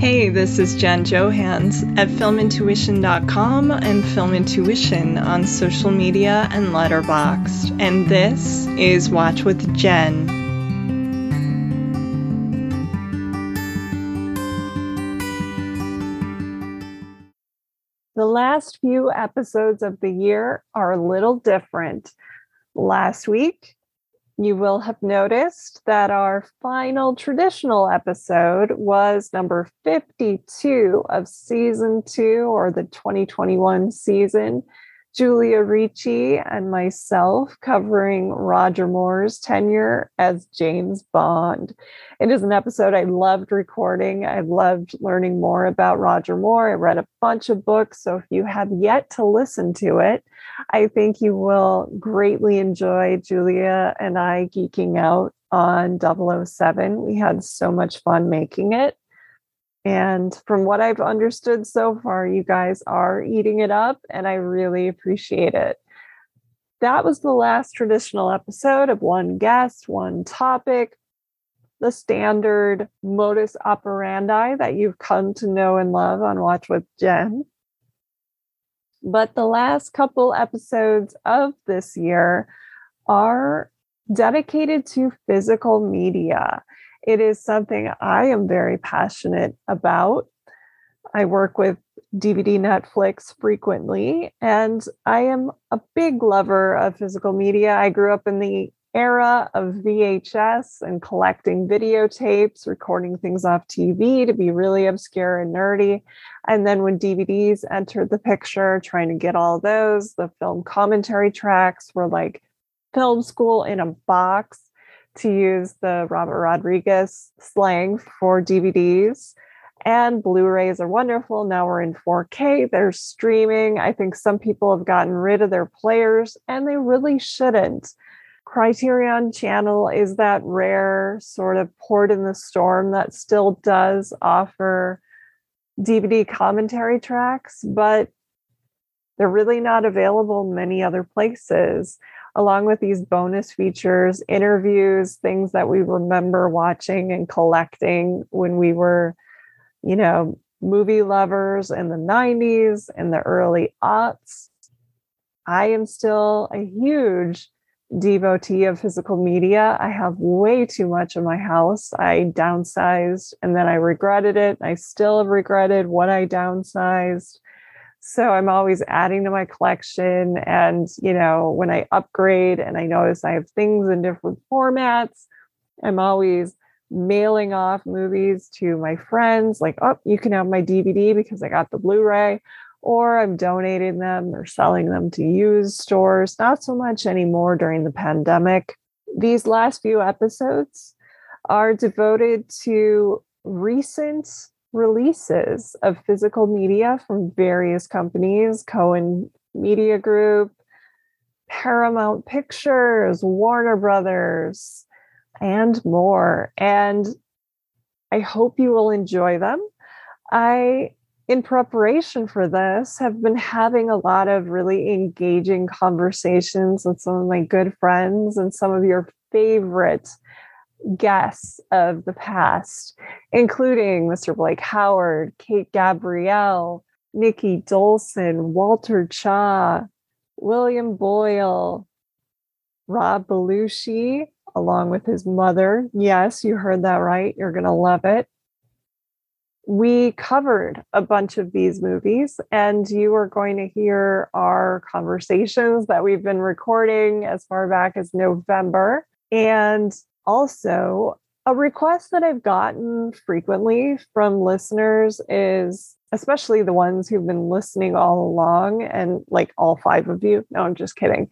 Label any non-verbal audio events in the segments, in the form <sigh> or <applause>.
Hey, this is Jen Johans at filmintuition.com and filmintuition on social media and Letterboxd. And this is Watch with Jen. The last few episodes of the year are a little different. Last week, you will have noticed that our final traditional episode was number 52 of season two or the 2021 season. Julia Ricci and myself covering Roger Moore's tenure as James Bond. It is an episode I loved recording. I loved learning more about Roger Moore. I read a bunch of books. So if you have yet to listen to it, I think you will greatly enjoy Julia and I geeking out on 007. We had so much fun making it. And from what I've understood so far, you guys are eating it up, and I really appreciate it. That was the last traditional episode of one guest, one topic, the standard modus operandi that you've come to know and love on Watch with Jen. But the last couple episodes of this year are dedicated to physical media. It is something I am very passionate about. I work with DVD Netflix frequently, and I am a big lover of physical media. I grew up in the era of VHS and collecting videotapes, recording things off TV to be really obscure and nerdy. And then when DVDs entered the picture, trying to get all those, the film commentary tracks were like film school in a box to use the Robert Rodriguez slang for DVDs. And Blu rays are wonderful. Now we're in 4K, they're streaming. I think some people have gotten rid of their players, and they really shouldn't. Criterion Channel is that rare sort of port in the storm that still does offer DVD commentary tracks, but they're really not available in many other places along with these bonus features, interviews, things that we remember watching and collecting when we were, you know, movie lovers in the 90s and the early aughts. I am still a huge devotee of physical media. I have way too much in my house. I downsized and then I regretted it. I still have regretted what I downsized. So I'm always adding to my collection. And, you know, when I upgrade and I notice I have things in different formats, I'm always mailing off movies to my friends, like, oh, you can have my DVD because I got the Blu ray, or I'm donating them or selling them to used stores. Not so much anymore during the pandemic. These last few episodes are devoted to recent releases of physical media from various companies Cohen Media Group, Paramount Pictures, Warner Brothers, and more. And I hope you will enjoy them. I, in preparation for this, have been having a lot of really engaging conversations with some of my good friends and some of your favorite guests of the past, including Mr. Blake Howard, Kate Gabrielle, Nikki Dolson, Walter Chaw, William Boyle, Rob Belushi, along with his mother. Yes, you heard that right. You're going to love it. We covered a bunch of these movies, and you are going to hear our conversations that we've been recording as far back as November. And also, a request that I've gotten frequently from listeners is especially the ones who've been listening all along and like all five of you. No, I'm just kidding.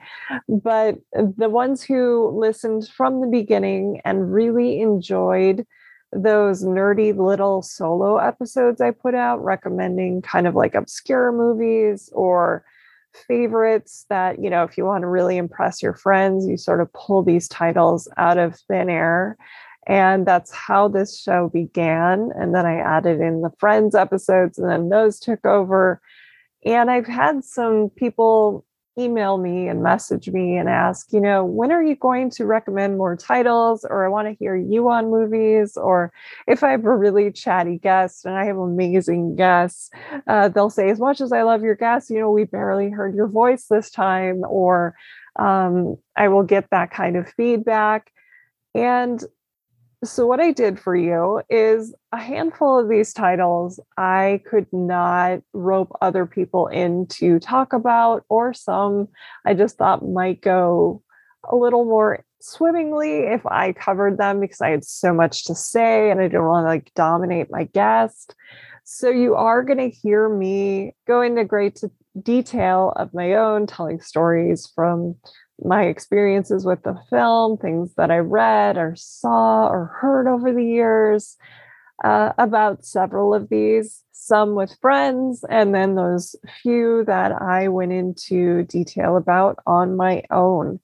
But the ones who listened from the beginning and really enjoyed those nerdy little solo episodes I put out recommending kind of like obscure movies or favorites that, you know, if you want to really impress your friends, you sort of pull these titles out of thin air. And that's how this show began. And then I added in the Friends episodes, and then those took over. And I've had some people email me and message me and ask, you know, when are you going to recommend more titles? Or I want to hear you on movies. Or if I have a really chatty guest and I have amazing guests, uh, they'll say, as much as I love your guests, you know, we barely heard your voice this time. Or um, I will get that kind of feedback. And so, what I did for you is a handful of these titles I could not rope other people in to talk about, or some I just thought might go a little more swimmingly if I covered them because I had so much to say and I didn't want to like dominate my guest. So, you are going to hear me go into great detail of my own, telling stories from my experiences with the film, things that I read or saw or heard over the years uh, about several of these, some with friends, and then those few that I went into detail about on my own.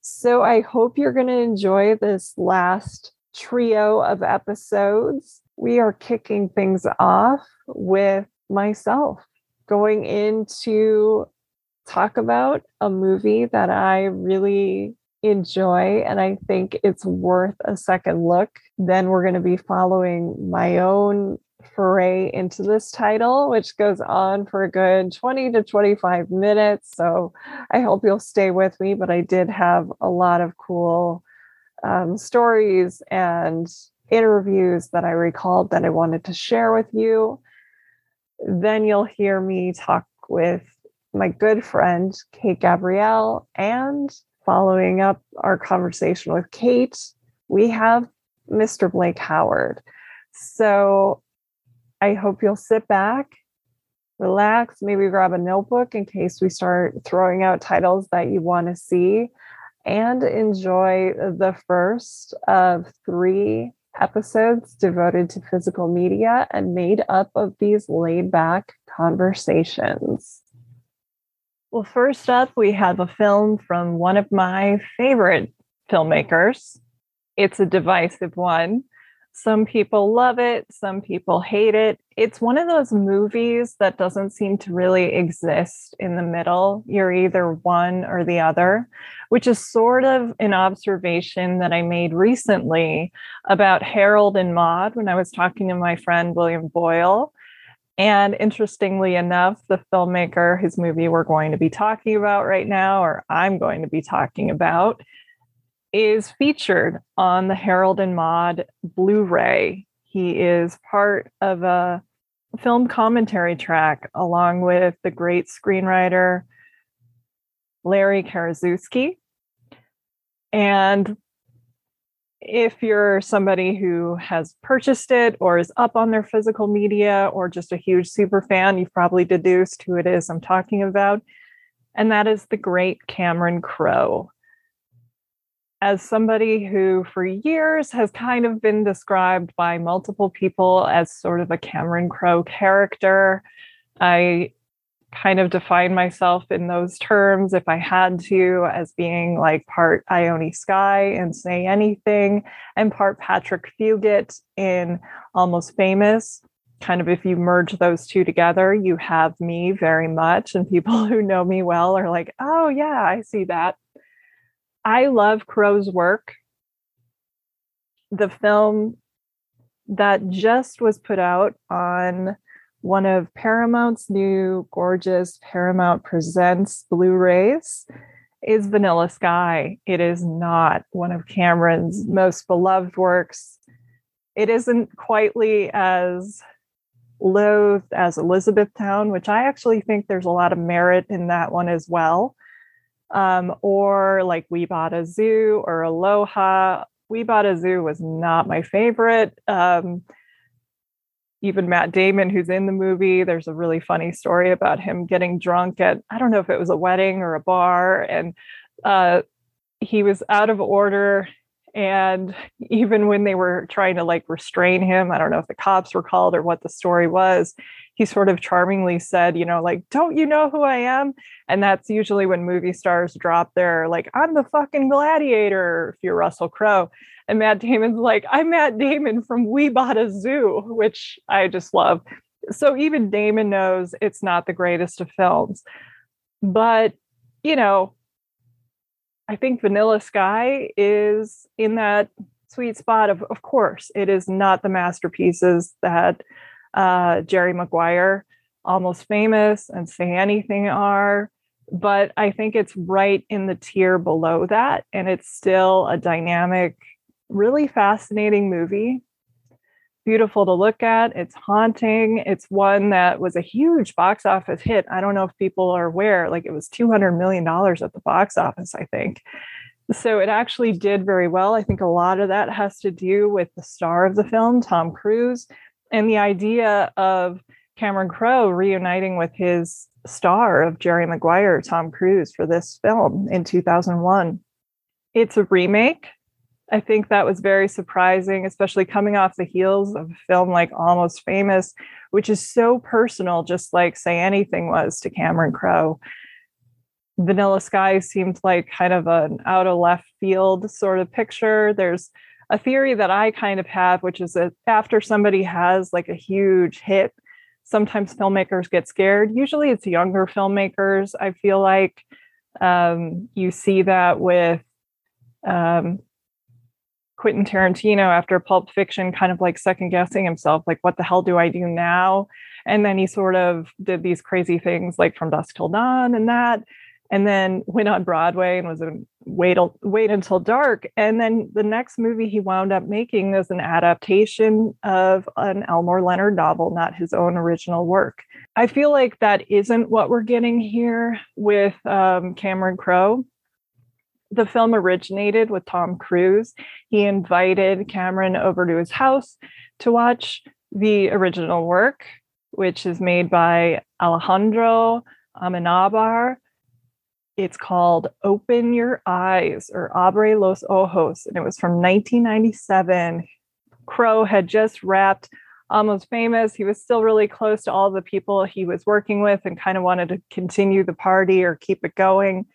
So I hope you're going to enjoy this last trio of episodes. We are kicking things off with myself going into talk about a movie that I really enjoy and I think it's worth a second look. Then we're going to be following my own foray into this title, which goes on for a good 20 to 25 minutes. So I hope you'll stay with me. But I did have a lot of cool um, stories and interviews that I recalled that I wanted to share with you. Then you'll hear me talk with my good friend, Kate Gabrielle. And following up our conversation with Kate, we have Mr. Blake Howard. So I hope you'll sit back, relax, maybe grab a notebook in case we start throwing out titles that you want to see, and enjoy the first of three episodes devoted to physical media and made up of these laid back conversations. Well, first up, we have a film from one of my favorite filmmakers. It's a divisive one. Some people love it, some people hate it. It's one of those movies that doesn't seem to really exist in the middle. You're either one or the other, which is sort of an observation that I made recently about Harold and Maude when I was talking to my friend William Boyle and interestingly enough, the filmmaker whose movie we're going to be talking about right now, or I'm going to be talking about, is featured on the Harold and Maude Blu ray. He is part of a film commentary track along with the great screenwriter Larry Karaszewski. And if you're somebody who has purchased it or is up on their physical media or just a huge super fan, you've probably deduced who it is I'm talking about. And that is the great Cameron Crowe. As somebody who, for years, has kind of been described by multiple people as sort of a Cameron Crowe character, I kind of define myself in those terms if I had to as being like part Ione Skye and Say Anything and part Patrick Fugit in Almost Famous. Kind of if you merge those two together, you have me very much. And people <laughs> who know me well are like, oh, yeah, I see that. I love Crowe's work. The film that just was put out on one of Paramount's new gorgeous Paramount Presents Blu rays is Vanilla Sky. It is not one of Cameron's most beloved works. It isn't quietly as loathed as Elizabethtown, which I actually think there's a lot of merit in that one as well. Um, or like We Bought a Zoo or Aloha. We Bought a Zoo was not my favorite. Um, even Matt Damon, who's in the movie, there's a really funny story about him getting drunk at, I don't know if it was a wedding or a bar, and uh, he was out of order. And even when they were trying to like restrain him, I don't know if the cops were called or what the story was, he sort of charmingly said, you know, like, don't you know who I am? And that's usually when movie stars drop their, like, I'm the fucking gladiator, if you're Russell Crowe. And Matt Damon's like, I'm Matt Damon from We Bought a Zoo, which I just love. So even Damon knows it's not the greatest of films. But you know, I think Vanilla Sky is in that sweet spot of, of course, it is not the masterpieces that uh, Jerry Maguire, Almost Famous, and Say Anything are. But I think it's right in the tier below that. And it's still a dynamic, really fascinating movie. Beautiful to look at. It's haunting. It's one that was a huge box office hit. I don't know if people are aware, like it was $200 million at the box office, I think. So it actually did very well. I think a lot of that has to do with the star of the film, Tom Cruise, and the idea of Cameron Crowe reuniting with his star of Jerry Maguire, Tom Cruise, for this film in 2001. It's a remake. I think that was very surprising, especially coming off the heels of a film like Almost Famous, which is so personal, just like Say Anything was to Cameron Crowe. Vanilla Sky seemed like kind of an out of left field sort of picture. There's a theory that I kind of have, which is that after somebody has like a huge hit, sometimes filmmakers get scared. Usually it's younger filmmakers. I feel like um, you see that with um, Quentin Tarantino after Pulp Fiction, kind of like second guessing himself, like, what the hell do I do now? And then he sort of did these crazy things like From Dusk Till Dawn and that and then went on Broadway and was in Wait Wait Until Dark. And then the next movie he wound up making was an adaptation of an Elmore Leonard novel, not his own original work. I feel like that isn't what we're getting here with um, Cameron Crowe. The film originated with Tom Cruise. He invited Cameron over to his house to watch the original work, which is made by Alejandro Amenabar it's called Open Your Eyes or Abre los Ojos, and it was from 1997. Crowe had just wrapped Almost Famous. He was still really close to all the people he was working with and kind of wanted to continue the party or keep it going.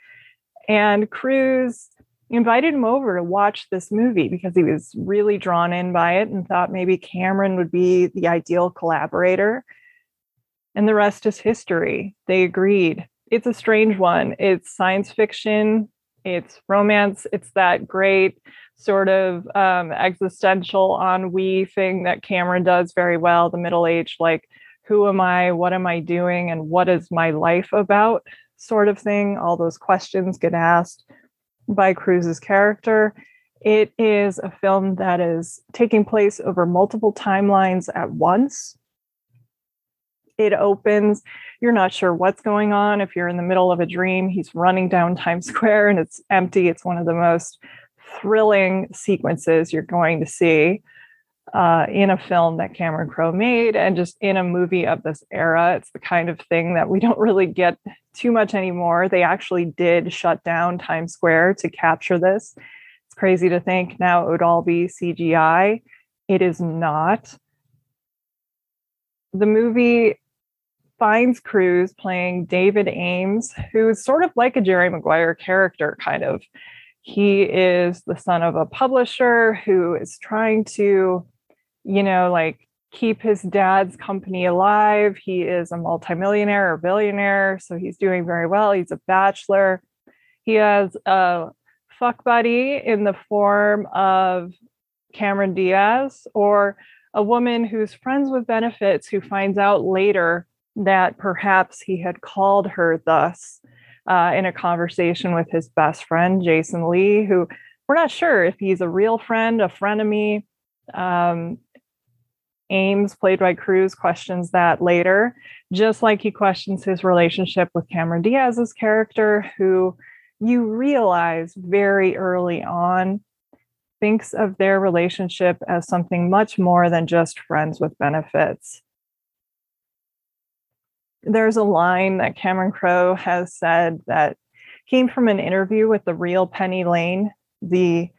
And Cruise invited him over to watch this movie because he was really drawn in by it and thought maybe Cameron would be the ideal collaborator. And the rest is history. They agreed it's a strange one. It's science fiction, it's romance, it's that great sort of um, existential ennui thing that Cameron does very well. The middle age, like, who am I? What am I doing? And what is my life about? Sort of thing. All those questions get asked by Cruise's character. It is a film that is taking place over multiple timelines at once. It opens you're not sure what's going on. If you're in the middle of a dream, he's running down <laughs> Times Square and it's empty. It's one of the most thrilling sequences you're going to see uh, in a film that Cameron Crowe made and just in a movie of this era. It's the kind of thing that we <laughs> don't really get too much anymore. They actually did shut down Times Square to capture this. It's crazy to think now it would all be CGI. It is not. The movie finds Cruise playing David Ames, who's sort of like a Jerry Maguire character, kind of. He is the son of a publisher who is trying to, you know, like keep his dad's company alive. He is a multimillionaire or billionaire, so he's doing very well. He's a bachelor. He has a fuck buddy in the form of Cameron Diaz or a woman who's friends with benefits who finds out later that perhaps he had called her thus uh, in a conversation with his best friend, Jason Lee, who we're not sure if he's a real friend, a frenemy. Um, Ames, played by Cruise, questions that later, just like he questions his relationship with Cameron Diaz's character, who you realize very early on thinks of their relationship as something much more than just friends with benefits there's a line that Cameron Crowe has said that came from an interview with the real Penny Lane, the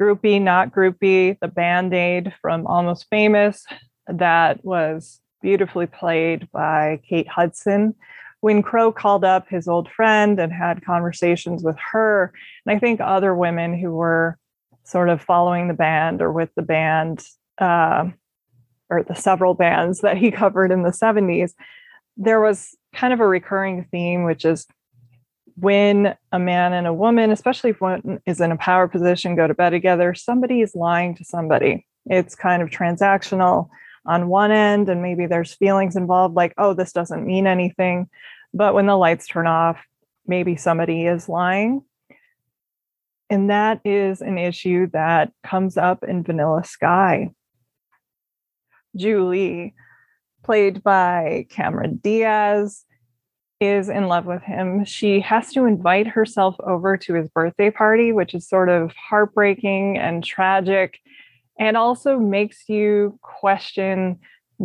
groupie, not groupie, the band aid from Almost Famous, that was beautifully played by Kate Hudson. When Crowe called up his old friend and had conversations with her, and I think other women who were sort of following the band or with the band, uh, or the several bands that he covered in the 70s, there was kind of a recurring theme, which is when a man and a woman, especially if one is in a power position, go to bed together, somebody is lying to somebody. It's kind of transactional on one end, and maybe there's feelings involved, like, oh, this doesn't mean anything. But when the lights turn off, maybe somebody is lying. And that is an issue that comes up in Vanilla Sky. Julie, played by Cameron Diaz, is in love with him. She has to invite herself over to his birthday party, which is sort of heartbreaking and tragic, and also makes you question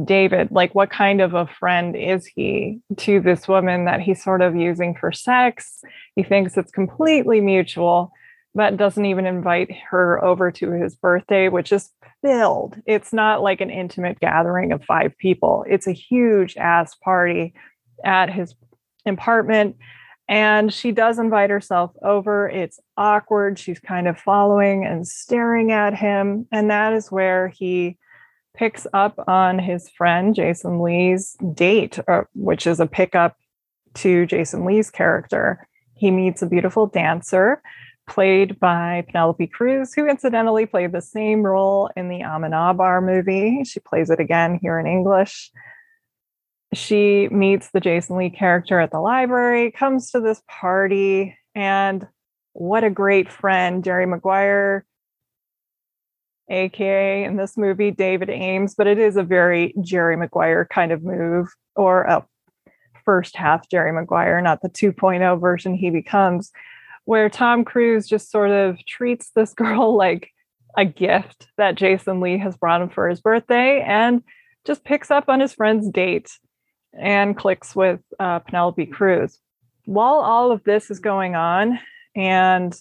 David. Like, what kind of a friend is he to this woman that he's sort of using for sex? He thinks it's completely mutual, but doesn't even invite her over to his birthday, which is filled. It's not like an intimate gathering of five people, it's a huge ass party at his apartment. And she does invite herself over. It's awkward. She's kind of following and staring at him. And that is where he picks up on his friend Jason Lee's date, uh, which is a pickup to Jason Lee's character. He meets a beautiful dancer played by Penelope Cruz, who incidentally played the same role in the Amenabar movie. She plays it again here in English. She meets the Jason Lee character at the library, comes to this party, and what a great friend, Jerry Maguire, aka in this movie, David Ames, but it is a very Jerry Maguire kind of move, or a first half Jerry Maguire, not the 2.0 version he becomes, where Tom Cruise just sort of treats this <laughs> girl like a gift that Jason Lee has brought him for his birthday and just picks up on his friend's date and clicks with uh, Penelope Cruz. While all of this is going on, and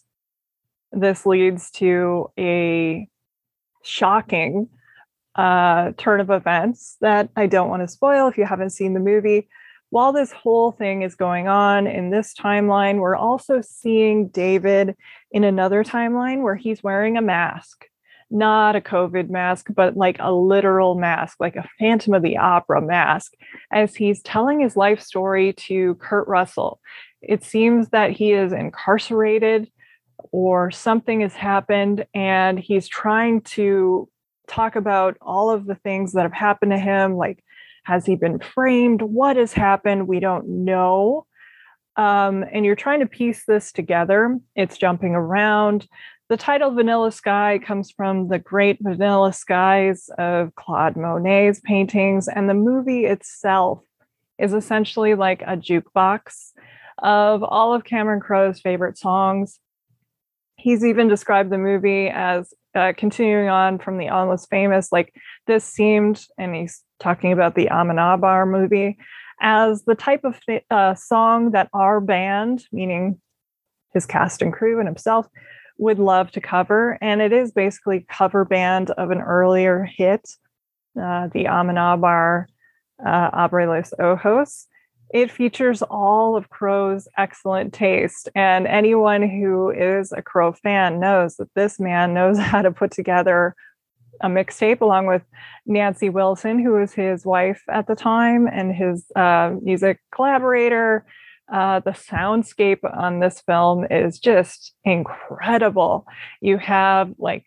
this leads to a shocking uh, turn of events that I don't want to spoil if you haven't seen the movie. While this whole thing is going on in this timeline, we're also seeing David in another timeline where he's wearing a mask not a COVID mask, but like a literal mask, like a Phantom of the Opera mask, as he's telling his life story to Kurt Russell. It seems that he is incarcerated or something has happened, and he's trying to talk about all of the things that have happened to him. Like, has he been framed? What has happened? We don't know. Um, and you're trying to piece this together. It's jumping around. The title Vanilla Sky comes from the great vanilla skies of Claude Monet's paintings, and the movie itself is essentially like a jukebox of all of Cameron Crowe's favorite songs. He's even described the movie as uh, continuing on from the almost famous, like this seemed, and he's talking about the Amenabar movie, as the type of uh, song that our band, meaning his cast and crew and himself, would love to cover. And it is basically cover band of an earlier hit, uh, the Amenabar uh, Abre los Ojos. It features all of Crowe's excellent taste. And anyone who is a Crow fan knows that this man knows <laughs> how to put together a mixtape along with Nancy Wilson, who was his wife at the time and his uh, music collaborator. Uh, the soundscape on this film is just incredible. You have like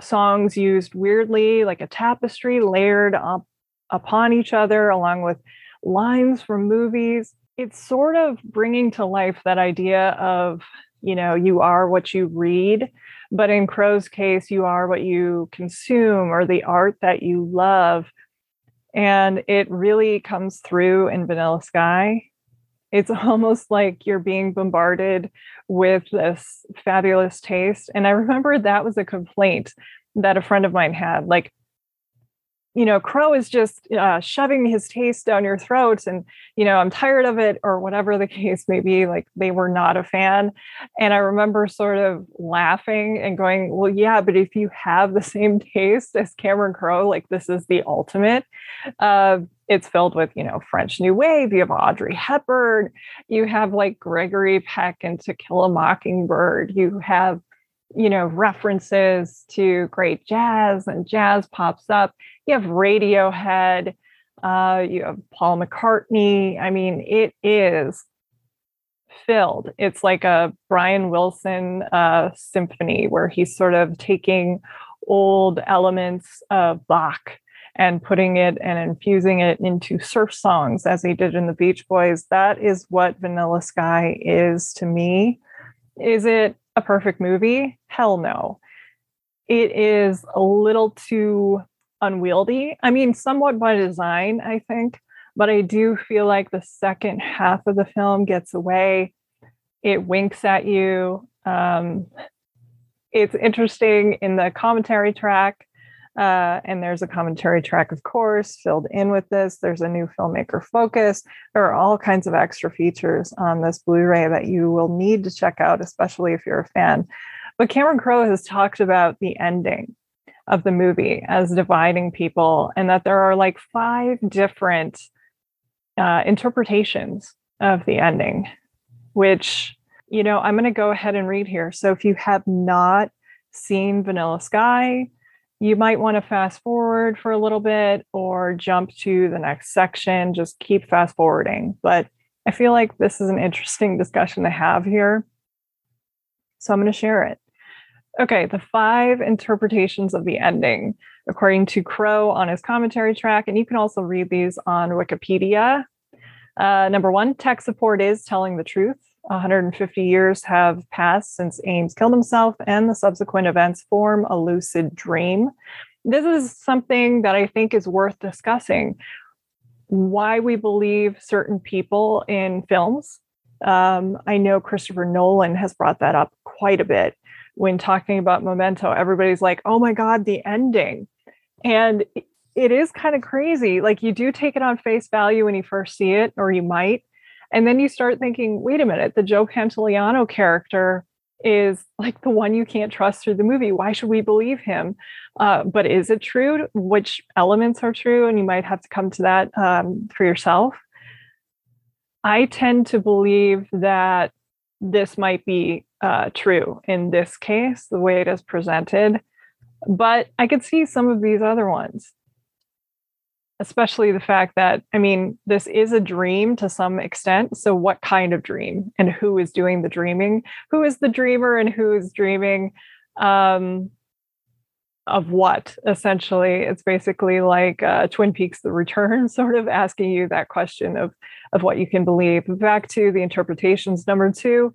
songs used weirdly, like a tapestry layered up upon each other, along with lines from movies. It's sort of bringing to life that idea of, you know, you are what you read. But in Crowe's case, you are what you consume or the art that you love. And it really comes through in Vanilla Sky it's <laughs> almost like you're being bombarded with this fabulous taste. And I remember that was a complaint that a friend of mine had. Like, you know, Crowe is just uh, shoving his taste down your throat, and you know, I'm tired of it, or whatever the <laughs> case may be. Like, they were not a fan, and I remember sort of laughing and going, "Well, yeah, but if you have the same taste as Cameron Crowe, like this is the ultimate." Uh, it's filled with, you know, French New Wave. You have Audrey Hepburn. You have like Gregory Peck and To Kill a Mockingbird. You have you know, references to great jazz and jazz pops up. You have Radiohead, uh, you have Paul McCartney. I mean, it is filled. It's like a Brian Wilson uh, symphony where he's sort of taking old elements of Bach and putting it and infusing it into surf songs as he did in the Beach Boys. That is what Vanilla Sky is to me. Is it a perfect movie? Hell no. It is a little too unwieldy. I mean, somewhat by design, I think, but I do feel like the second half of the film gets away. It winks at you. Um, it's interesting in the commentary track. Uh, and there's a commentary track, of course, filled in with this. There's a new filmmaker focus. There are all kinds of extra features on this Blu ray that you will need to check out, especially if you're a fan. But Cameron Crowe has talked about the ending of the movie as dividing people, and that there are like five different uh, interpretations of the ending, which, you know, I'm going to go ahead and read here. So if you have not seen Vanilla Sky, you might want to fast forward for a little bit or jump to the next section. Just keep fast forwarding. But I feel like this is an interesting discussion to have here. So I'm going to share it. Okay, the five interpretations of the ending, according to Crowe on his commentary track, and you can also read these on Wikipedia. Uh, number one, tech support is telling the truth. 150 years have passed since Ames killed himself, and the subsequent events form a lucid dream. This is something that I think is worth discussing. Why we believe certain people in films. Um, I know Christopher Nolan has brought that up quite a bit when talking about Memento. Everybody's like, oh my God, the ending. And it is kind of crazy. Like you do take it on face value when you first see it, or you might. And then you start thinking, wait a minute, the Joe Pantoliano character is like the one you can't trust through the movie. Why should we believe him? Uh, but is it true? Which elements are true? And you might have to come to that um, for yourself. I tend to believe that this might be uh, true in this case, the way it is presented. But I could see some of these other ones especially the fact that i mean this is a dream to some extent. So what kind of dream and who is doing the dreaming? Who is the dreamer and who is dreaming um, of what essentially? It's basically like uh, twin peaks the return <laughs> sort of asking you that question of of what you can believe. Back to the interpretations number two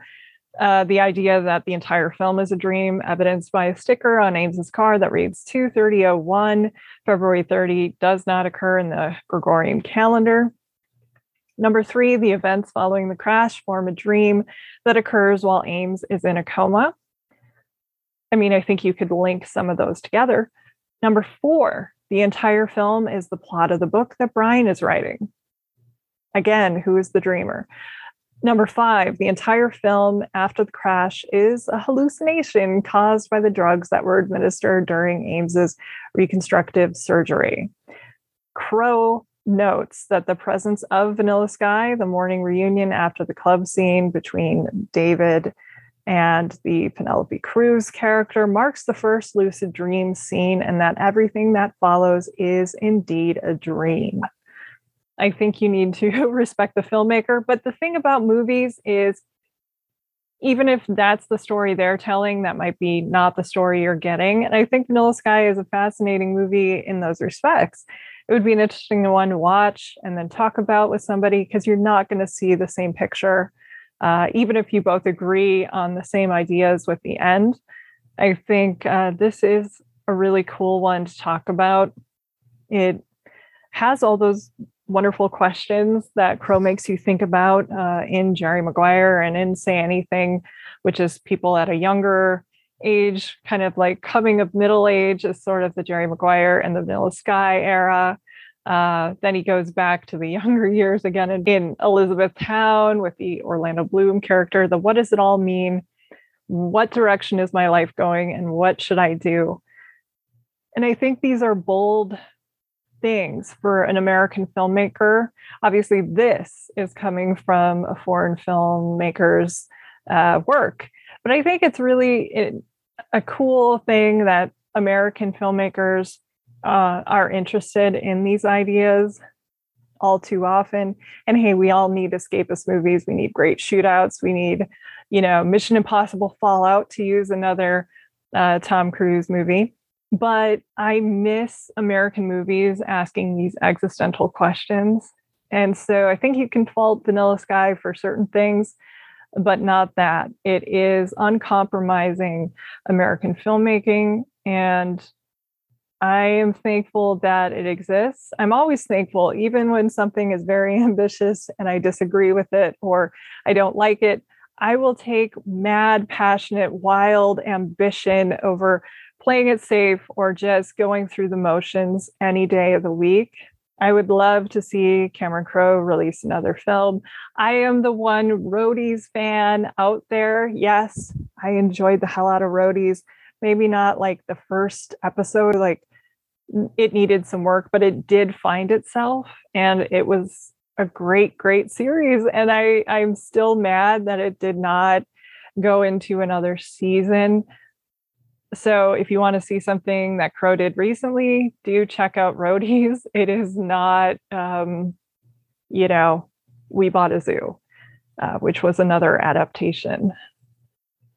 uh, the idea that the entire film is a dream, evidenced by a sticker on Ames's car that reads 23001. February 30 does not occur in the Gregorian calendar. Number three, the events following the crash form a dream that occurs while Ames is in a coma. I mean, I think you could link some of those together. Number four, the entire film is the plot of the book that Brian is writing. Again, who is the dreamer? Number five, the entire film after the crash is a hallucination caused by the drugs that were administered during Ames's reconstructive surgery. Crowe notes that the presence of Vanilla Sky, the morning reunion after the club scene between David and the Penelope Cruz character, marks the first lucid dream scene, and that everything that follows is indeed a dream. I think you need to <laughs> respect the filmmaker. But the thing about movies is, even if that's the story they're telling, that might be not the story you're getting. And I think Vanilla Sky is a fascinating movie in those respects. It would be an interesting one to watch and then talk about with somebody because you're not going to see the same picture, uh, even if you both agree on the same ideas with the end. I think uh, this is a really cool one to talk about. It has all those wonderful questions that Crowe makes you think about uh, in Jerry Maguire and in Say Anything, which is people at a younger age, kind of like coming of middle age, is sort of the Jerry Maguire and the Vanilla Sky era. Uh, then he goes back to the <laughs> younger years again in, Elizabethtown with the Orlando Bloom character. The what does it all mean? What direction is my life going, and what should I do? And I think these are bold things for an American filmmaker. Obviously, this is coming from a foreign filmmaker's uh, work, but I think it's really it, a cool thing that American filmmakers uh, are interested in these ideas. all too often. And hey, we all need escapist movies. We need great shootouts. We need, you know, Mission Impossible Fallout to use another uh, Tom Cruise movie. But I miss American movies asking these existential questions. And so I think you can fault Vanilla Sky for certain things, but not that. It is uncompromising American filmmaking. And I am thankful that it exists. I'm always thankful, even when something is very <laughs> ambitious and I disagree with it or I don't like it. I will take mad, passionate, wild ambition over playing it safe or just going through the motions any day of the week. I would love to see Cameron Crowe release another film. I am the one Roadies fan out there. Yes, I enjoyed the hell out of Roadies. Maybe not like the first episode, like it needed some work, but it did find itself and it was a great, great series. And I, I'm still mad that it did not go into another season. So if you want to see something that Crowe did recently, do check out Roadies. <laughs> It is not, um, you know, We Bought a Zoo, uh, which was another adaptation.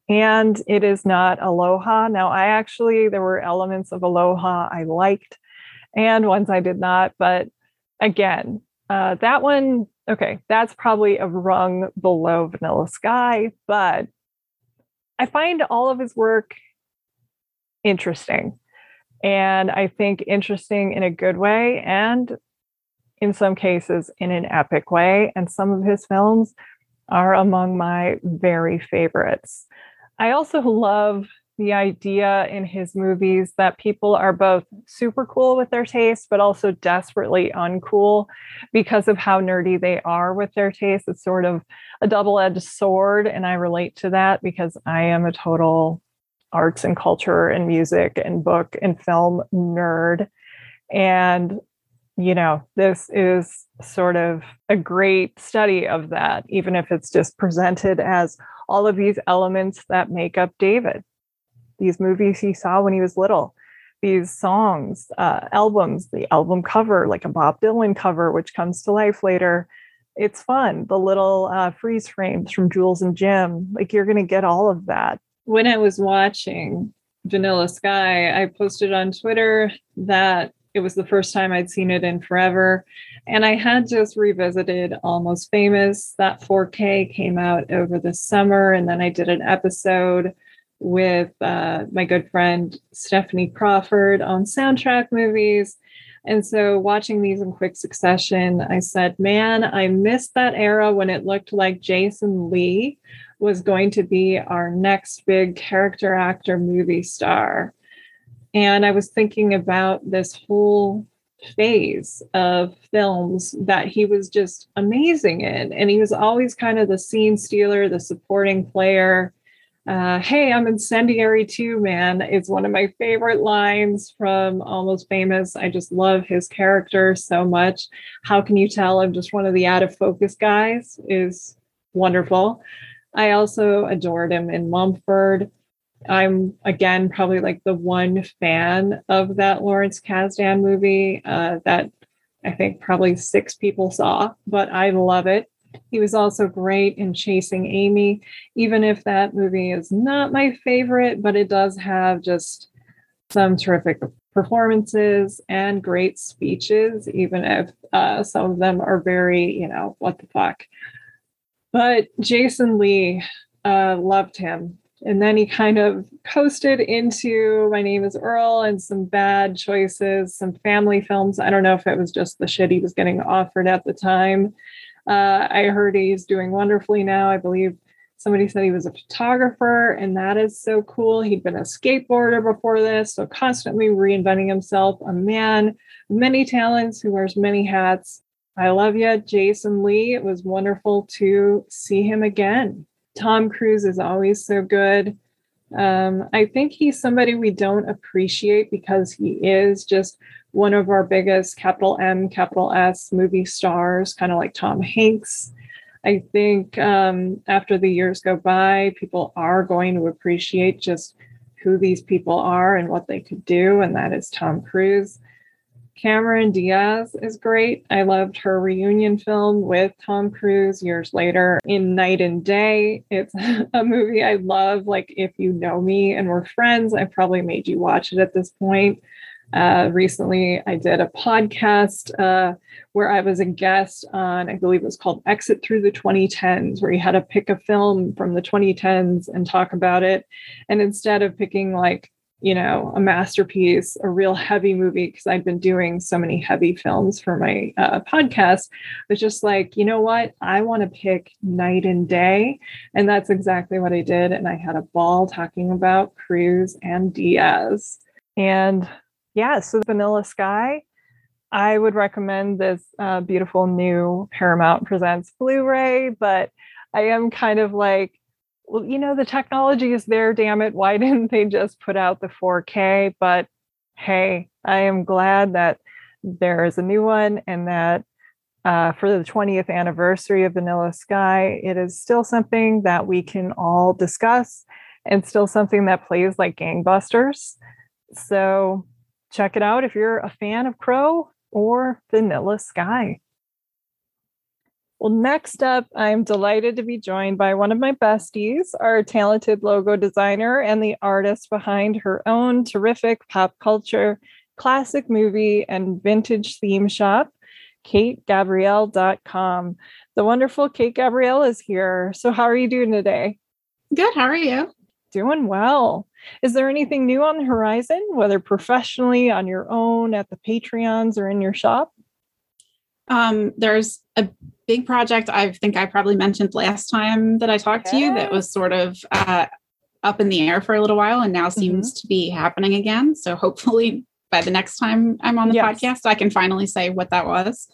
And it is not Aloha. Now, I actually, there were elements of Aloha I liked and ones I did not. But again, uh, that one, okay, that's probably a rung below Vanilla Sky, but I find all of his work interesting. And I think interesting in a good way and in some cases in an epic way. And some of his films are among my very favorites. I also love the idea in his movies that people are both super cool with their taste, but also desperately uncool because of how nerdy they are with their taste. It's sort of a double edged sword. And I relate to that because I am a total arts and culture and music and book and film nerd. And, you know, this is sort of a great study of that, even if it's just presented as all of these elements that make up David these movies he saw when he was little, these songs, uh, albums, the album cover, like a Bob Dylan cover, which comes to life later. It's fun. The little uh, freeze frames from Jules and Jim, like you're going to get all of that. When I was watching Vanilla Sky, I posted on Twitter that it was the first time I'd seen it in forever. And I had just revisited Almost Famous. That 4K came out over the summer. And then I did an episode with uh, my good friend Stephanie Crawford on soundtrack movies. And so, watching these in quick succession, I said, Man, I missed that era when it looked like Jason Lee was going to be our next big character actor movie star. And I was thinking about this whole phase of films that he was just amazing in. And he was always kind of the scene stealer, the supporting player uh, hey, I'm incendiary too, man. It's one of my favorite lines from Almost Famous. I just love his character so much. How can you tell I'm just one of the out of focus guys? Is wonderful. I also adored him in Mumford. I'm again probably like the one fan of that Lawrence Kasdan movie uh, that I think probably six people saw, but I love it. He was also great in Chasing Amy, even if that movie is not my favorite, but it does have just some terrific performances and great speeches, even if uh, some of them are very, you know, what the fuck. But Jason Lee uh, loved him. And then he kind of coasted into My Name is Earl and some bad choices, some family films. I don't know if it was just the shit he was getting offered at the time. Uh, I heard he's doing wonderfully now. I believe somebody said he was a photographer, and that is so cool. He'd been a skateboarder before this, so constantly reinventing himself, a man many talents who wears many hats. I love you, Jason Lee. It was wonderful to see him again. Tom Cruise is always so good. Um, I think he's somebody we don't appreciate because he is just one of our biggest capital M, capital S movie stars, kind of like Tom Hanks. I think um, after the years go by, people are going to appreciate just who these people are and what they could do, and that is Tom Cruise. Cameron Diaz is great. I loved her reunion film with Tom Cruise years later in Knight and Day. It's <laughs> a movie I love. Like, if you know me and we're friends, I probably made you watch it at this point. Uh, recently, I did a podcast uh, where I was a guest on, I believe it was called Exit Through the 2010s, where you had to pick a film from the 2010s and talk about it. And instead of picking like you know, a masterpiece, a real heavy movie, because I'd been doing so many heavy films for my uh, podcast, was just like, you know what? I want to pick Knight and Day. And that's exactly what I did. And I had a ball talking about Cruise and Diaz. And yeah, so Vanilla Sky, I would recommend this uh, beautiful new Paramount Presents Blu ray, but I am kind of like, well, you know, the technology is there, damn it. Why <laughs> didn't they just put out the 4K? But hey, I am glad that there is a new one and that uh, for the 20th anniversary of Vanilla Sky, it is still something that we can all discuss and still something that plays like gangbusters. So check it out if you're a fan of Crowe or Vanilla Sky. Well, next up, I'm delighted to be joined by one of my besties, our talented logo designer and the artist behind her own terrific pop culture, classic movie, and vintage theme shop, kategabrielle.com. The wonderful Kate Gabrielle is here. So, how are you doing today? Good. How are you? Doing well. Is there anything new on the horizon, whether professionally, on your own, at the Patreons, or in your shop? Um, there's a big project I think I probably mentioned last time that I talked to you that was sort of uh, up in the air for a little while and now seems mm-hmm. to be happening again. So hopefully by the next time I'm on the yes. podcast, I can finally say what that was.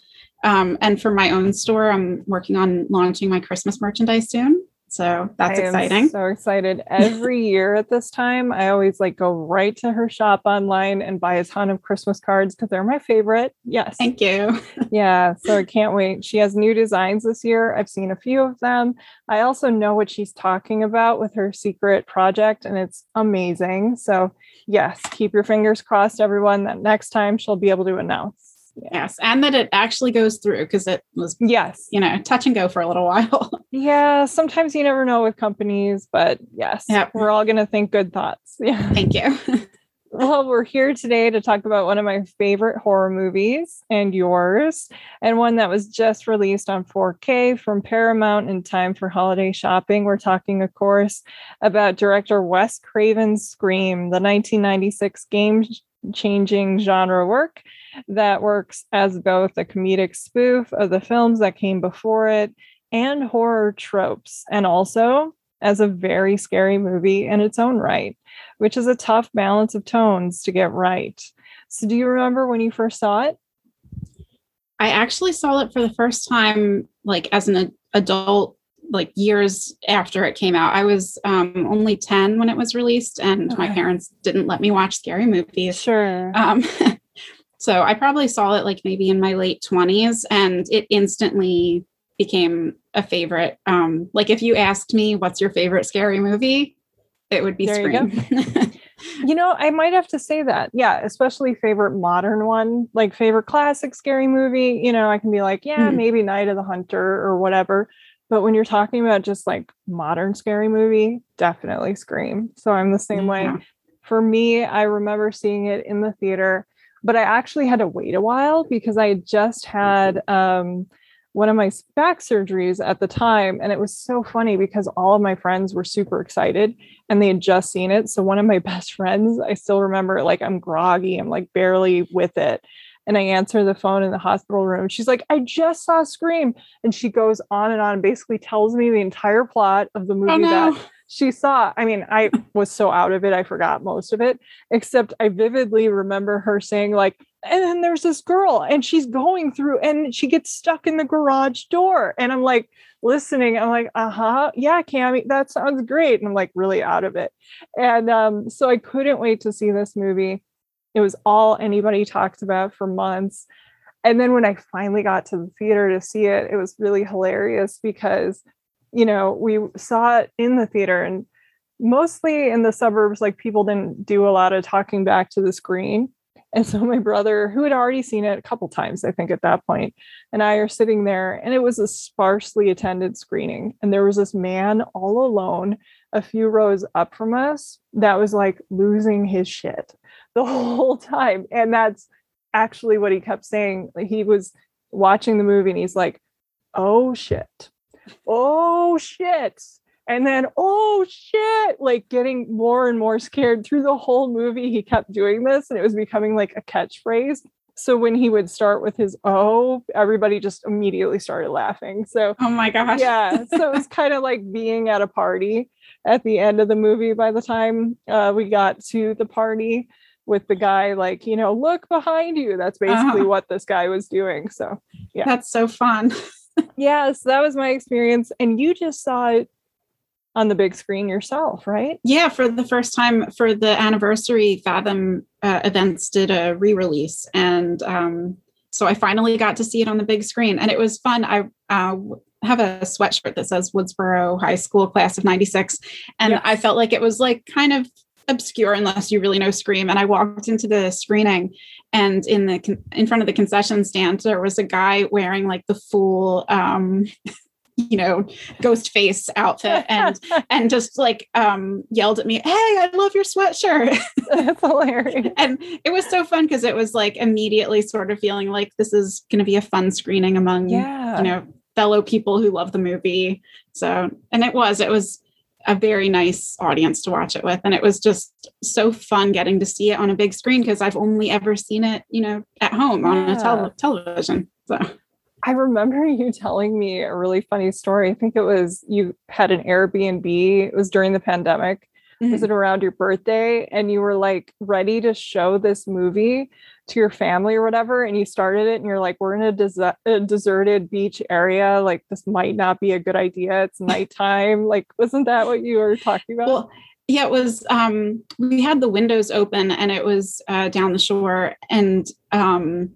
Um, and for my own store, I'm working on launching my Christmas merchandise soon. So that's exciting. So excited. Every <laughs> year at this time, I always like go right to her shop online and buy a ton of Christmas cards because they're my favorite. Yes. Thank you. <laughs> yeah. So I can't wait. She has new designs this year. I've seen a few of them. I also know what she's talking about with her secret project, and it's amazing. So, yes, keep your fingers crossed, everyone, that next time she'll be able to announce. Yes. And that it actually goes through because it was, yes, you know, touch and go for a little <laughs> while. yeah. Sometimes you never know with companies, but yes, yep. we're all going to think good thoughts. <laughs> Yeah. Thank you. <laughs> well, we're here today to talk about one of my favorite horror movies and yours, and one that was just released on 4K from Paramount in time for holiday shopping. We're talking, of course, about director Wes Craven's Scream, the 1996 game changing genre work that works as both a comedic spoof of the films that came before it and horror tropes, and also as a very scary movie in its own right, which is a tough balance of tones to get right. So, do you remember when you first saw it? I actually saw it for the first time, like as an adult, like years after it came out. I was um, only 10 when it was released, and okay. my parents didn't let me watch scary movies. Sure. Um, <laughs> So I probably saw it like maybe in my late 20s and it instantly became a favorite. Um, like if you asked me what's your favorite scary movie, it would be there Scream. You, <laughs> you know, I might have to say that. Yeah, especially favorite modern one, like favorite classic scary movie, you know, I can be like, yeah, mm maybe Night of the Hunter or whatever. But when you're talking about just like modern scary movie, definitely Scream. So I'm the same yeah. way. For me, I remember seeing it in the theater but I actually had to wait a while because I had just had um, one of my back surgeries at the time. And it was so funny because all of my friends were super excited and they had just seen it. So one of my <laughs> best friends, I still remember, like, I'm groggy, I'm like barely with it. And I answer the phone in the hospital room. She's like, I just saw Scream. And she goes on and on and basically tells me the entire plot of the movie oh, no. that she saw. I mean, I was so out of it, I forgot most of it, except I vividly remember her saying, like, and then there's this girl and she's going through and she gets stuck in the garage door. And I'm like listening. I'm like, uh-huh, yeah, Cami, that sounds great. And I'm like really out of it. And um, so I couldn't wait to see this movie. It was all anybody talked about for months. And then when I finally got to the theater to see it, it was really hilarious because you know, we saw it in the theater and mostly in the suburbs, like people didn't do a lot of talking back to the screen. And so my brother, who had already seen it a couple times, I think at that point, and I are sitting there, and it was a sparsely attended screening. And there was this man all alone, a few rows up from us, that was like losing his shit the <laughs> whole time. And that's actually what he kept saying. He was watching the movie and he's like, oh shit, oh shit. And then oh shit like getting more and more scared through the whole movie. He kept doing this and it was becoming like a catchphrase. So when he would start with his oh everybody just immediately started laughing. So oh my gosh. yeah so it was kind of like being at a party at the end of the movie by the time uh, we got to the party with the guy like you know look behind you that's basically uh-huh. what this guy was doing so yeah that's so fun <laughs> yes that was my experience and you just saw it on the big screen yourself, right? Yeah, for the first time for the anniversary, Fathom uh, events did a re-release, and um, so I finally got to see it on the big screen, and it was fun. I uh, have a sweatshirt that says Woodsboro High School Class of '96, and. I felt like it was like kind of obscure unless you really know Scream. And I walked into the screening, and in the in front of the concession stand, there was a guy wearing like the full um, <laughs> you know ghost face outfit and <laughs> and just like um yelled at me hey i love your sweatshirt <laughs> that's hilarious and it was so fun because it was like immediately sort of feeling like this is going to be a fun screening among yeah. you know fellow people who love the movie so and it was it was a very nice audience to watch it with and it was just so fun getting to see it on a big screen because i've only ever seen it you know at home yeah. on a tel- television so I remember <laughs> you telling me a really funny story. I think it was you had an Airbnb. It was during the pandemic. Mm-hmm. Was it around your birthday? And you were like ready to show this movie to your family or whatever. And you started it and you're like, we're in a, des- a deserted beach area. Like, this might not be a good idea. It's <laughs> nighttime. like, wasn't that what you were talking about? Well, yeah, it was. Um, we had the windows open and it was uh, down the shore. And um,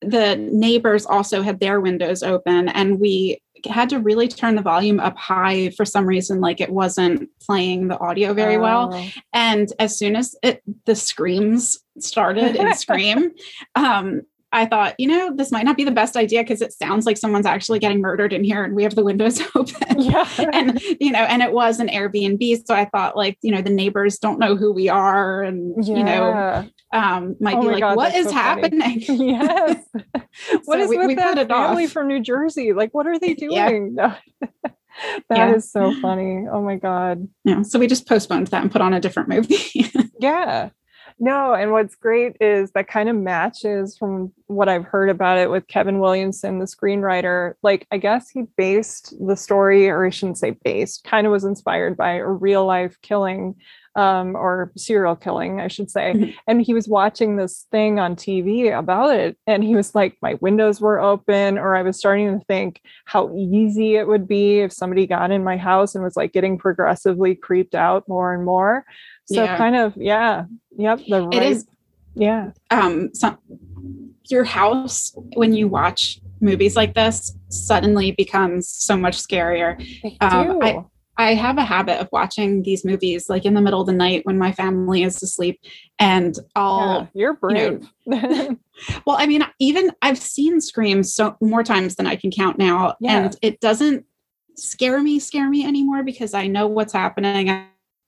the neighbors also had their windows open and we had to really turn the volume up high for some reason like it wasn't playing the audio very oh. well and as soon as it the screams started in <laughs> scream um I thought, you know, this might not be the best idea because it sounds like someone's actually getting murdered in here and we have the windows <laughs> open. Yeah. and, you know, and it was an Airbnb. So I thought, like, you know, the neighbors don't know who we are and, yeah. you know, um, might oh be like, God, what is so happening? <laughs> <laughs> yes. what so is we, with we that family from New Jersey? Like, what are they doing? Yeah. That yeah. is so funny. Oh my God. Yeah. So we just postponed that and put on a different movie. yeah. No, and what's great is that kind of matches from what I've heard about it with Kevin Williamson, the screenwriter. Like, I guess he based the story, or I shouldn't say based, kind of was inspired by a real life killing um, or serial killing, I should say. Mm-hmm. And he was watching this thing on TV about it. And he was like, my windows were open, or I was starting to think how easy it would be if somebody got in my house and was like getting progressively creeped out more and more. So yeah. kind of, yeah, yep. The right, it is, yeah. Um, some, your house when you watch movies like this suddenly becomes so much scarier. Um, I, I have a habit of watching these movies like in the middle of the night when my family is asleep, and I'll. Yeah, you're brave. You know, <laughs> well, I mean, even I've seen Scream so more times than I can count now, yeah. and it doesn't scare me, scare me anymore because I know what's happening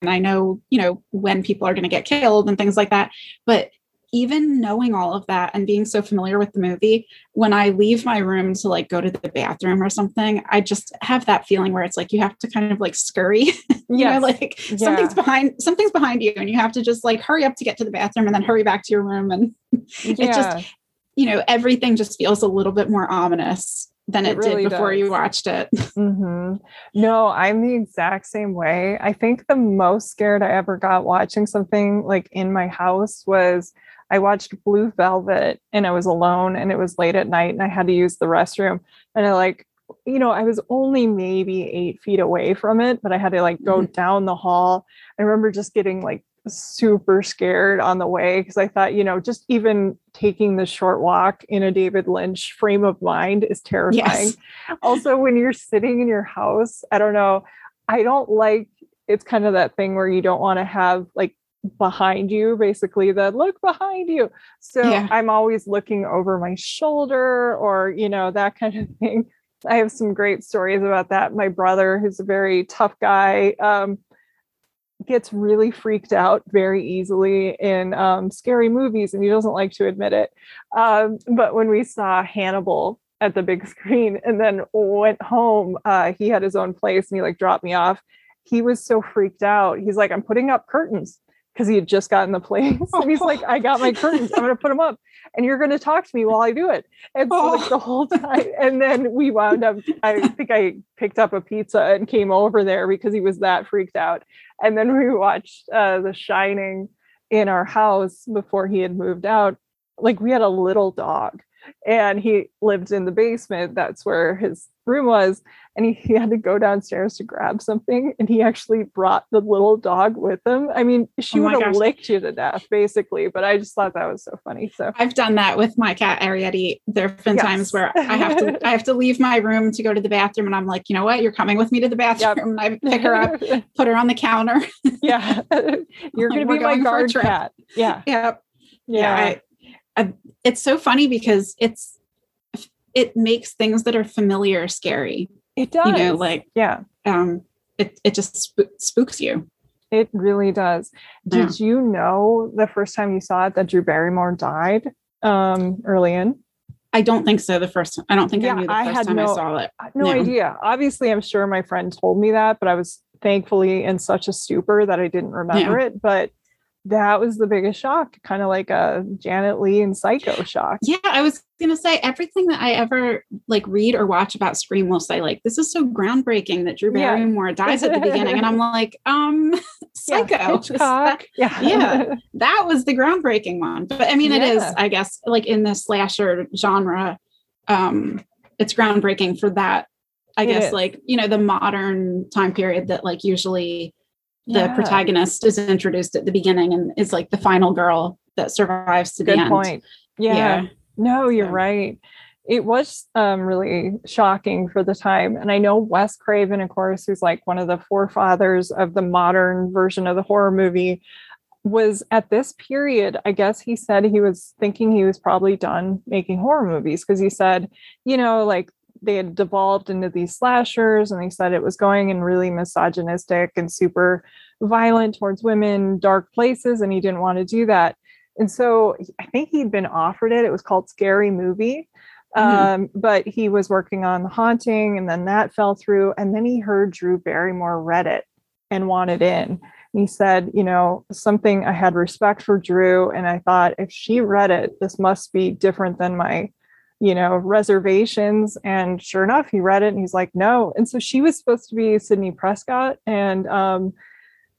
and I know, you know, when people are going to get killed and things like that. But even knowing all of that and being so familiar with the movie, when I leave my room to like go to the bathroom or something, I just have that feeling where it's like you have to kind of like scurry. <laughs> Yeah, like yeah. something's behind something's behind you and you have to just like hurry up to get to the bathroom and then hurry back to your room. And yeah. <laughs> it just, you know, everything just feels a little bit more ominous than it, it really did before does. you watched it. <laughs> Mm-hmm. No, I'm the exact same way. I think the most scared I ever got watching something like in my house was I watched Blue Velvet and I was alone and it was late at night and I had to use the restroom. And I like, you know, I was only maybe eight feet away from it, but I had to like go mm-hmm. down the hall. I remember just getting like super scared on the way because I thought, you know, just even taking the short walk in a David Lynch frame of mind is terrifying. Yes. <laughs> Also, when you're sitting in your house, I don't know, I don't like it's kind of that thing where you don't want to have like behind you, basically the look behind you. So Yeah. I'm always looking over my shoulder or, you know, that kind of thing. I have some great stories about that. My brother, who's a very tough guy, um, gets really freaked out very easily in um, scary movies, and he doesn't like to admit it. Um, but when we saw Hannibal at the big <laughs> screen and then went home, uh, he had his own place and he like dropped me off. He was so freaked out. He's like, I'm putting up curtains because he had just gotten the place. and he's like, I got my <laughs> curtains. I'm going to put them up and you're going to talk to me while I do it. And so like the whole time. And then we wound up, I think I picked up a pizza and came over there because he was that freaked out. And then we watched uh, The Shining in our house before he had moved out. Like we had a little dog and he lived in the basement. That's where his room was. And he, he had to go downstairs to grab something. And he actually brought the little dog with him. I mean, she Oh would have licked you to death, basically. But I just thought that was so funny. So I've done that with my cat Ariette. There have been Yes. times where I have to I have to leave my room to go to the bathroom, and I'm like, you know what? You're coming with me to the bathroom. And I pick her up, <laughs> put her on the counter. yeah. <laughs> You're <laughs> Like, going to we're be my going for a guard cat. Yeah. Yep. Yeah. Yeah. I, it's so funny because it's it makes things that are familiar scary. it does. You know, like yeah. um, it it just sp- spooks you. It really does. Yeah. Did you know the first time you saw it that Drew Barrymore died um, early in? I don't think so. The first, I don't think Yeah, I knew the I first had time I saw it. No No. idea. Obviously, I'm sure my friend told me that, but I was thankfully in such a stupor that I didn't remember it. But that was the biggest shock, kind of like a Janet Leigh and Psycho shock. Yeah, I was gonna say everything that I ever like read or watch about Scream will say like this is so groundbreaking that Drew Yeah. Barrymore dies at the beginning, and I'm like, um, <laughs> <laughs> Yeah, Psycho. That, Yeah. <laughs> Yeah. that was the groundbreaking one. But I mean, it is, Yeah. I guess, like in the slasher genre, um, it's groundbreaking for that. I It guess is. like you know the modern time period that like usually the Yeah. protagonist is introduced at the beginning and is like the final girl that survives to the Good end. point. Yeah. Yeah. No, you're So- right. It was um, really shocking for the time. And I know Wes Craven, of course, who's like one of the forefathers of the modern version of the horror movie, was at this period. I guess he said he was thinking he was probably done making horror movies because he said, you know, like they had devolved into these slashers and he said it was going in really misogynistic and super violent towards women, dark places, and he didn't want to do that. And so I think he'd been offered it. It was called Scary Movie. Mhm. Um, but he was working on The Haunting and then that fell through. And then he heard Drew Barrymore read it and wanted in. And he said, you know, something I had respect for Drew. And I thought if she read it, this must be different than my, you know, reservations. And sure enough, he read it and he's like, no. And so she was supposed to be Sidney Prescott. And um,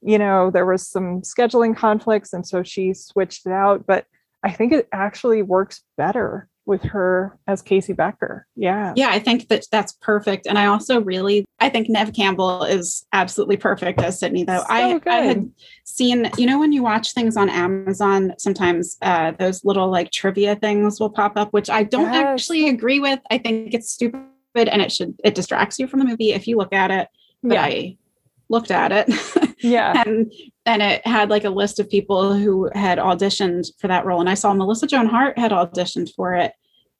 you know, there was some scheduling conflicts, and so she switched it out. But I think it actually works better with her as Casey Becker. Yeah. Yeah, I think that that's perfect. And I also really, I think Neve Campbell is absolutely perfect as Sidney, though. I, So I had seen, you know, when you watch things on Amazon, sometimes uh, those little like trivia things will pop up, which I don't Yes. actually agree with. I think it's stupid and it should, it distracts you from the movie if you look at it. But Yeah. I looked at it. <laughs> Yeah. and and it had like a list of people who had auditioned for that role. And i saw melissa joan hart had auditioned for it.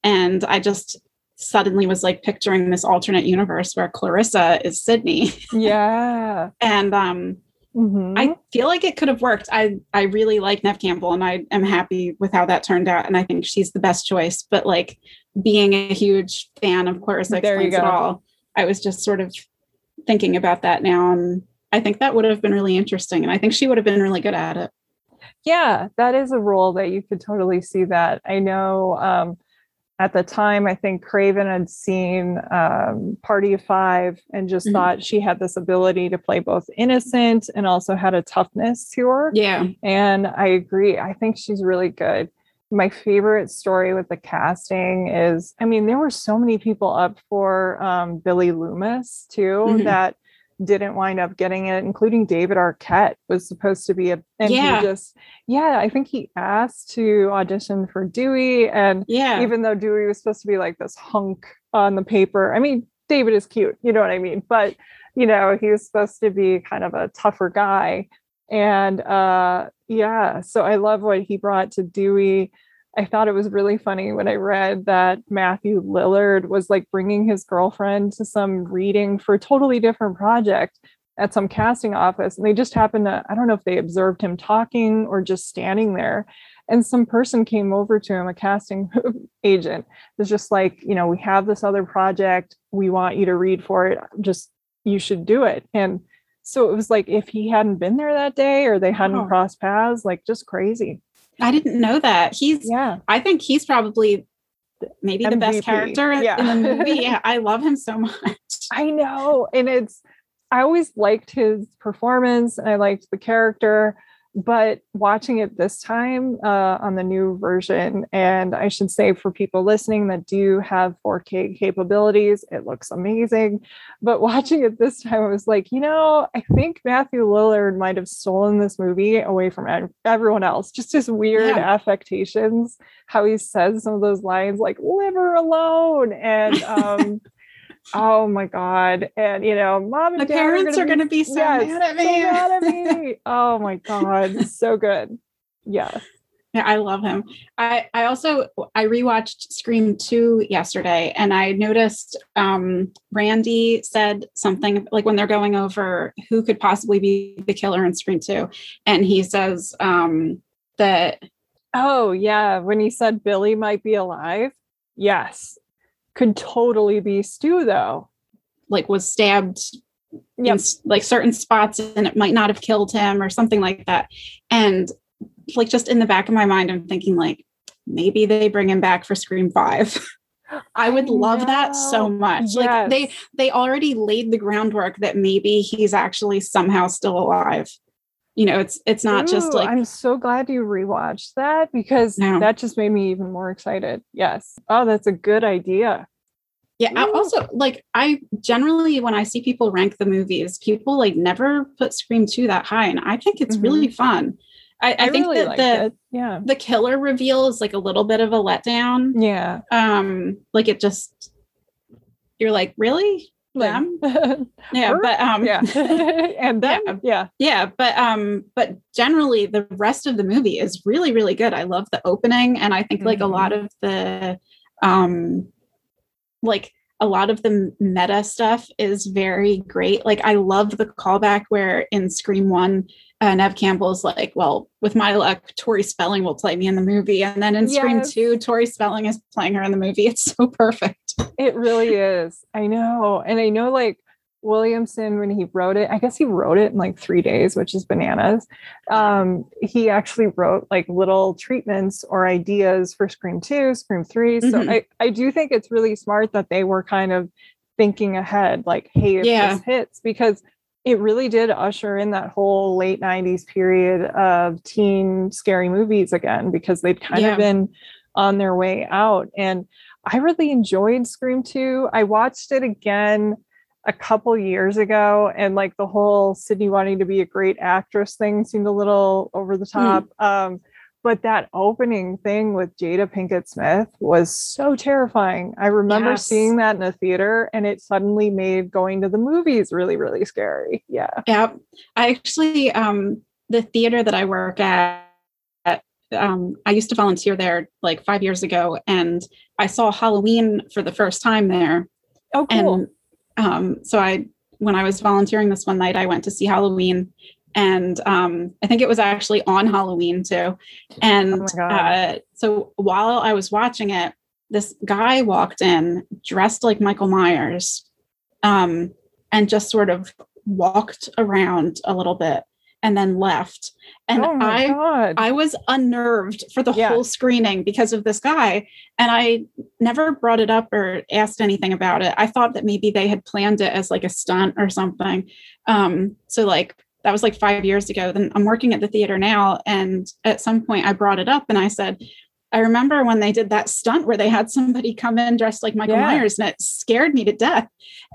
And i just suddenly was like picturing this alternate universe where clarissa is sidney. <laughs> Yeah. and um Mhm. i feel like it could have worked. I i really like neve campbell and i am happy with how that turned out and i think she's the best choice. But like being a huge fan of clarissa There explains it all i was just sort of thinking about that now and i think that would have been really interesting and i think she would have been really good at it yeah, that is a role that you could totally see that. I know um, at the time, I think Craven had seen um, Party of Five and just Mhm. thought she had this ability to play both innocent and also had a toughness to her. yeah And I agree. I think she's really good. My favorite story with the casting is I mean, there were so many people up for um, Billy Loomis too Mhm. that didn't wind up getting it, including David Arquette was supposed to be a, and Yeah. he just, yeah, I think he asked to audition for Dewey. And yeah even though Dewey was supposed to be like this hunk on the paper, I mean, David is cute, you know what I mean? But, you know, he was supposed to be kind of a tougher guy. And uh, Yeah. So I love what he brought to Dewey. I thought it was really funny when I read that Matthew Lillard was like bringing his girlfriend to some reading for a totally different project at some casting office. And they just happened to, I don't know if they observed him talking or just standing there. And some person came over to him, a casting <laughs> agent, was just like, you know, we have this other project. We want you to read for it. Just, you should do it. And so it was like if he hadn't been there that day or they hadn't oh. crossed paths, like just crazy. I didn't know that. He's, yeah, I think he's probably maybe MVP. the best character yeah. in the movie. <laughs> Yeah, I love him so much. I know. And it's, I always liked his performance and I liked the character but watching it this time uh, on the new version, and I should say for people listening that do have 4K capabilities, it looks amazing. But watching it this time, I was like, you know, I think Matthew Lillard might have stolen this movie away from everyone else. Just his weird yeah. affectations, how he says some of those lines, like "leave her alone," and um, <laughs> Oh my God. And you know, mom and the parents are going to be, so yes, mad at me. So mad at <laughs> me. oh my God. So good. Yeah. Yeah, I love him. I, I also I rewatched Scream 2 yesterday and I noticed um Randy said something like when they're going over who could possibly be the killer in Scream 2. And he says um that Oh yeah, when he said Billy might be alive. Yes could totally be Stu though. Like was stabbed yep. in like certain spots and it might not have killed him or something like that. And like just in the back of my mind, I'm thinking like maybe they bring him back for Scream Five. <laughs> I would I love that so much. Yes. Like they they already laid the groundwork that maybe he's actually somehow still alive you know it's it's not Ooh, just like i'm so glad you rewatched that because no. that just made me even more excited. Yes. Oh that's a good idea. Yeah I also like i generally when i see people rank the movies people like never put scream 2 that high and i think it's mm-hmm. really fun. I, I, I think really that the it. yeah. the killer reveal is like a little bit of a letdown. Yeah. Um like it just you're like really them <laughs> yeah but um yeah <laughs> and then yeah, yeah yeah but um but generally the rest of the movie is really really good i love the opening and i think mm-hmm. like a lot mm-hmm. of the um like a lot of the meta stuff is very great like i love the callback where in scream one uh, Neve Campbell's like, well, with my luck, Tori Spelling will play me in the movie. And then in yes. Scream 2, Tori Spelling is playing her in the movie. It's so perfect. It really is. I know. And I know like Williamson, when he wrote it, I guess he wrote it in like three days, which is bananas. Um, he actually wrote like little treatments or ideas for Scream 2, Scream 3. So mm-hmm. I, I do think it's really smart that they were kind of thinking ahead, like, hey, if yeah. this hits, because it really did usher in that whole late 90s period of teen scary movies again, because they'd kind yeah. of been on their way out. And I really enjoyed Scream 2. I watched it again a couple years ago, and like the whole Sidney wanting to be a great actress thing seemed a little over the hmm. top. Mm. Um, but that opening thing with Jada Pinkett Smith was so terrifying. I remember yes. seeing that in a theater and it suddenly made going to the movies really, really scary. Yeah. Yeah. I actually, um, the theater that I work at, um, I used to volunteer there like five years ago, and I saw Halloween for the first time there. Oh, cool. And um, so I, when I was volunteering this one night, I went to see Halloween, and um, I think it was actually on Halloween too. And oh uh, so while I was watching it, this guy walked in dressed like Michael Myers, um, and just sort of walked around a little bit and then left. And oh I God. I was unnerved for the yeah. whole screening because of this guy. And I never brought it up or asked anything about it. I thought that maybe they had planned it as like a stunt or something. Um, so like that was like five years ago. Then I'm working at the theater now. And at some point I brought it up and I said, I remember when they did that stunt where they had somebody come in dressed like Michael yeah. Myers and it scared me to death.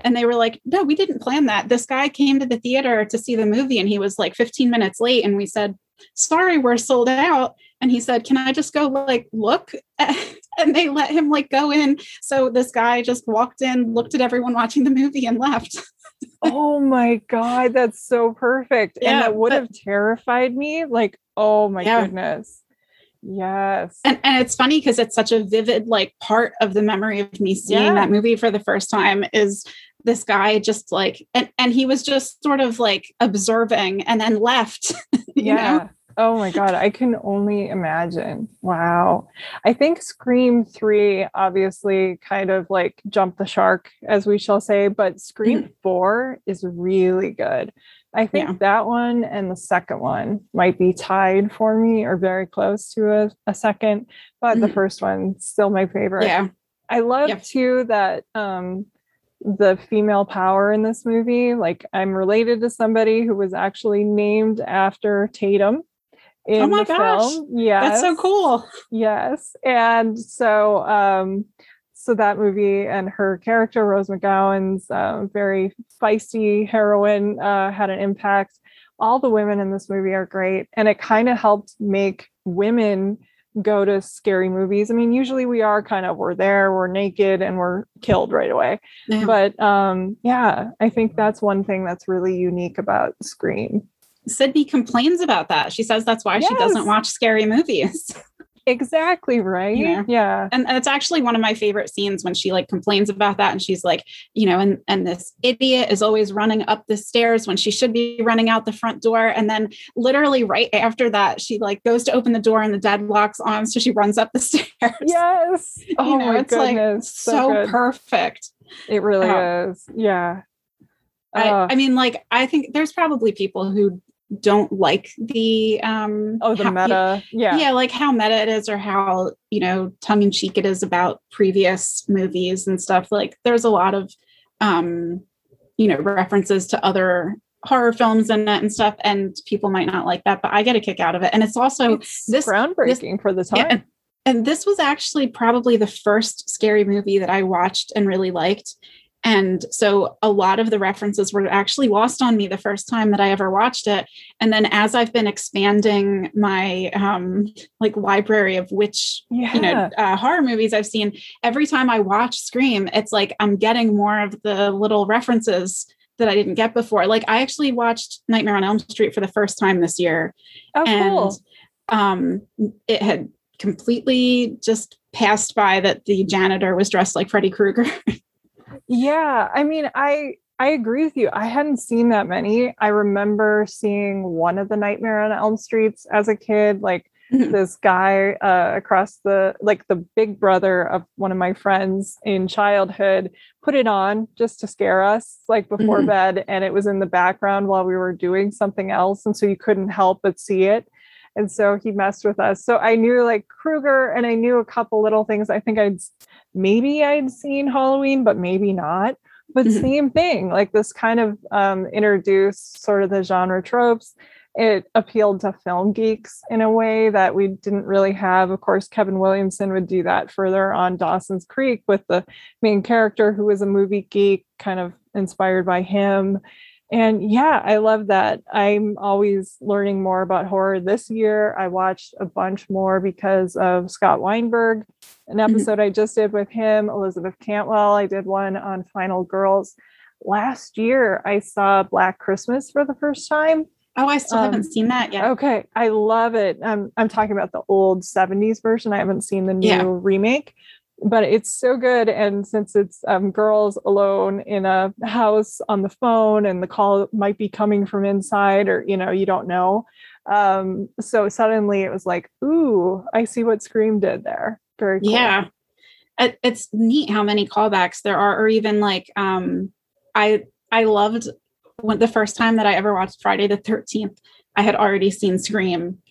And they were like, no, we didn't plan that. This guy came to the theater to see the movie and he was like 15 minutes late. And we said, sorry, we're sold out. And he said, can I just go like look? <laughs> and they let him like go in. So this guy just walked in, looked at everyone watching the movie and left. <laughs> oh my God, that's so perfect. Yeah, and that would but- have terrified me. Like Oh my yeah. goodness. Yes. And and it's funny because it's such a vivid like part of the memory of me seeing yeah. that movie for the first time is this guy just like and and he was just sort of like observing and then left. <laughs> yeah. Know? Oh my god, I can only imagine. Wow. I think Scream 3 obviously kind of like jumped the shark as we shall say, but Scream mm-hmm. 4 is really good. I think yeah. that one and the second one might be tied for me or very close to a, a second, but mm-hmm. the first one still my favorite. Yeah. I love yep. too that um the female power in this movie. Like I'm related to somebody who was actually named after Tatum in oh my the gosh. film. Yes. That's so cool. Yes. And so um so that movie and her character, Rose McGowan's uh, very feisty heroine, uh, had an impact. All the women in this movie are great, and it kind of helped make women go to scary movies. I mean, usually we are kind of we're there, we're naked, and we're killed right away. Yeah. But um, yeah, I think that's one thing that's really unique about Scream. Sidney complains about that. She says that's why yes. she doesn't watch scary movies. <laughs> exactly right? Yeah. yeah. And, and it's actually one of my favorite scenes when she like complains about that and she's like you know and and this idiot is always running up the stairs when she should be running out the front door. And then literally right after that she like goes to open the door and the dead locks on so she runs up the <laughs> stairs. Yes! Oh know, my it's goodness. like so, so perfect. It really um, is. Yeah. I, I, mean, like, I think there's probably people who don't like the um oh the how, meta. Yeah. Yeah like how meta it is or how you know tongue-in-cheek it is about previous movies and stuff. Like there's a lot of um you know references to other horror films and that and stuff and people might not like that but i get a kick out of it. And it's also it's this groundbreaking this, for the time yeah, and, and this was actually probably the first scary movie that i watched and really liked and so a lot of the references were actually lost on me the first time that I ever watched it. And then as I've been expanding my um, like library of which yeah. you know uh, horror movies I've seen, every time I watch Scream, it's like I'm getting more of the little references that I didn't get before. Like I actually watched Nightmare on Elm Street for the first time this year. Oh, and cool. um, it had completely just passed by that the janitor was dressed like Freddy Krueger. <laughs> Yeah, I mean, I I agree with you. I hadn't seen that many. I remember seeing one of the Nightmare on Elm Streets as a kid, like mm-hmm. this guy uh, across the like the big brother of one of my friends in childhood put it on just to scare us like before mm-hmm. bed and it was in the background while we were doing something else and so you couldn't help but see it and so he messed with us so i knew like kruger and i knew a couple little things i think i'd maybe I'd seen Halloween, but maybe not. But mm-hmm. same thing, like this kind of um, introduced sort of the genre tropes. It appealed to film geeks in a way that we didn't really have. Of course, Kevin Williamson would do that further on Dawson's Creek with the main character who was a movie geek, kind of inspired by him and yeah, I love that. I'm always learning more about horror. This year, I watched a bunch more because of Scott Weinberg, an mm-hmm. episode I just did with him, Elizabeth Cantwell. I did one on Final Girls. Last year, I saw Black Christmas for the first time. Oh, I still um, haven't seen that yet. Okay, I love it. I'm I'm talking about the old 70s version. I haven't seen the new yeah. remake but it's so good. And since it's um, girls alone in a house on the phone, and the call might be coming from inside, or you know, you don't know. Um, so suddenly it was like, ooh, I see what Scream did there. Very cool. Yeah. It, it's neat how many callbacks there are, or even like um, I I loved when the first time that I ever watched Friday the 13th, I had already seen Scream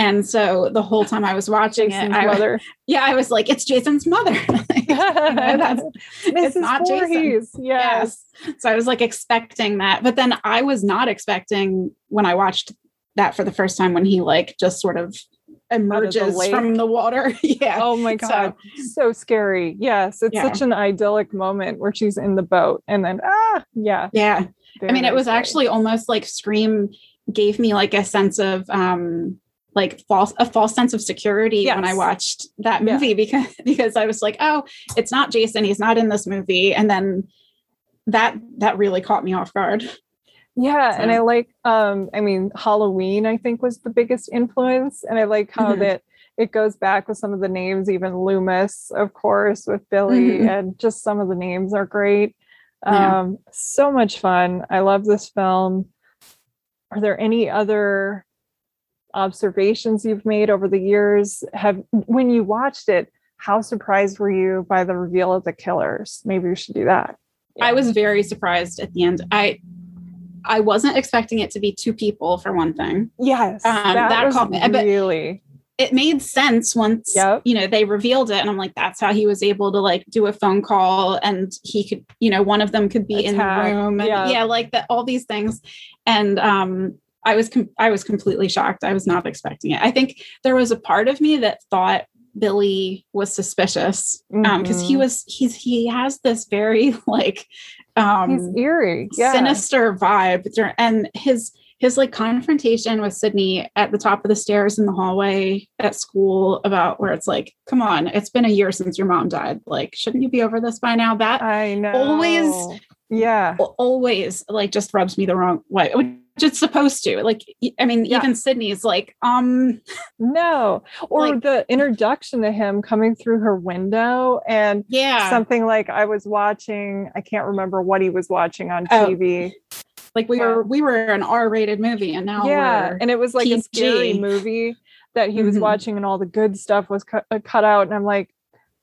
and so the whole time I was <laughs> watching Jason's it, I, mother. <laughs> yeah, I was like, it's Jason's mother. <laughs> like, that's, it's not Voorhees. Jason. Yes. yes. So I was like expecting that. But then I was not expecting when I watched that for the first time when he like just sort of emerges the from the water. yeah. Oh my God. So, so scary. Yes. It's yeah. such an idyllic moment where she's in the boat and then, ah, yeah. Yeah. Very I mean, it was scary. actually almost like Scream gave me like a sense of, um, like false a false sense of security yes. when I watched that movie yeah. <laughs> because because I was like, oh, it's not Jason, he's not in this movie. And then that that really caught me off guard. Yeah, so. and I like um I mean Halloween I think was the biggest influence and I like how mm-hmm. that it goes back with some of the names even Loomis of course with Billy mm-hmm. and just some of the names are great. Yeah. Um so much fun. I love this film. Are there any other observations you've made over the years have when you watched it how surprised were you by the reveal of the killers? Maybe we should do that. Yeah. i was very surprised at the end. I i wasn't expecting it to be two people for one thing. Yes um, that, that was me. Really it made sense once yep. you know they revealed it and i'm like that's how he was able to like do a phone call and he could you know one of them could be Attack. in the room and yeah, yeah like that all these things. And um I was com- I was completely shocked. I was not expecting it. I think there was a part of me that thought Billy was suspicious because um, mm-hmm. he was he's he has this very <laughs> like um he's eerie yeah. sinister vibe and his his like confrontation with Sidney at the top of the stairs in the hallway at school about where it's like, come on, it's been a year since your mom died. Like, shouldn't you be over this by now? That I know always, yeah, always like just rubs me the wrong way it's supposed to like i mean yeah. even sidney's like um no or like, the introduction to him coming through her window and yeah something like i was watching i can't remember what he was watching on oh. tv like we were we were an r-rated movie and now yeah and it was like PG. a scary movie that he was mm-hmm. watching and all the good stuff was cut, uh, cut out and i'm like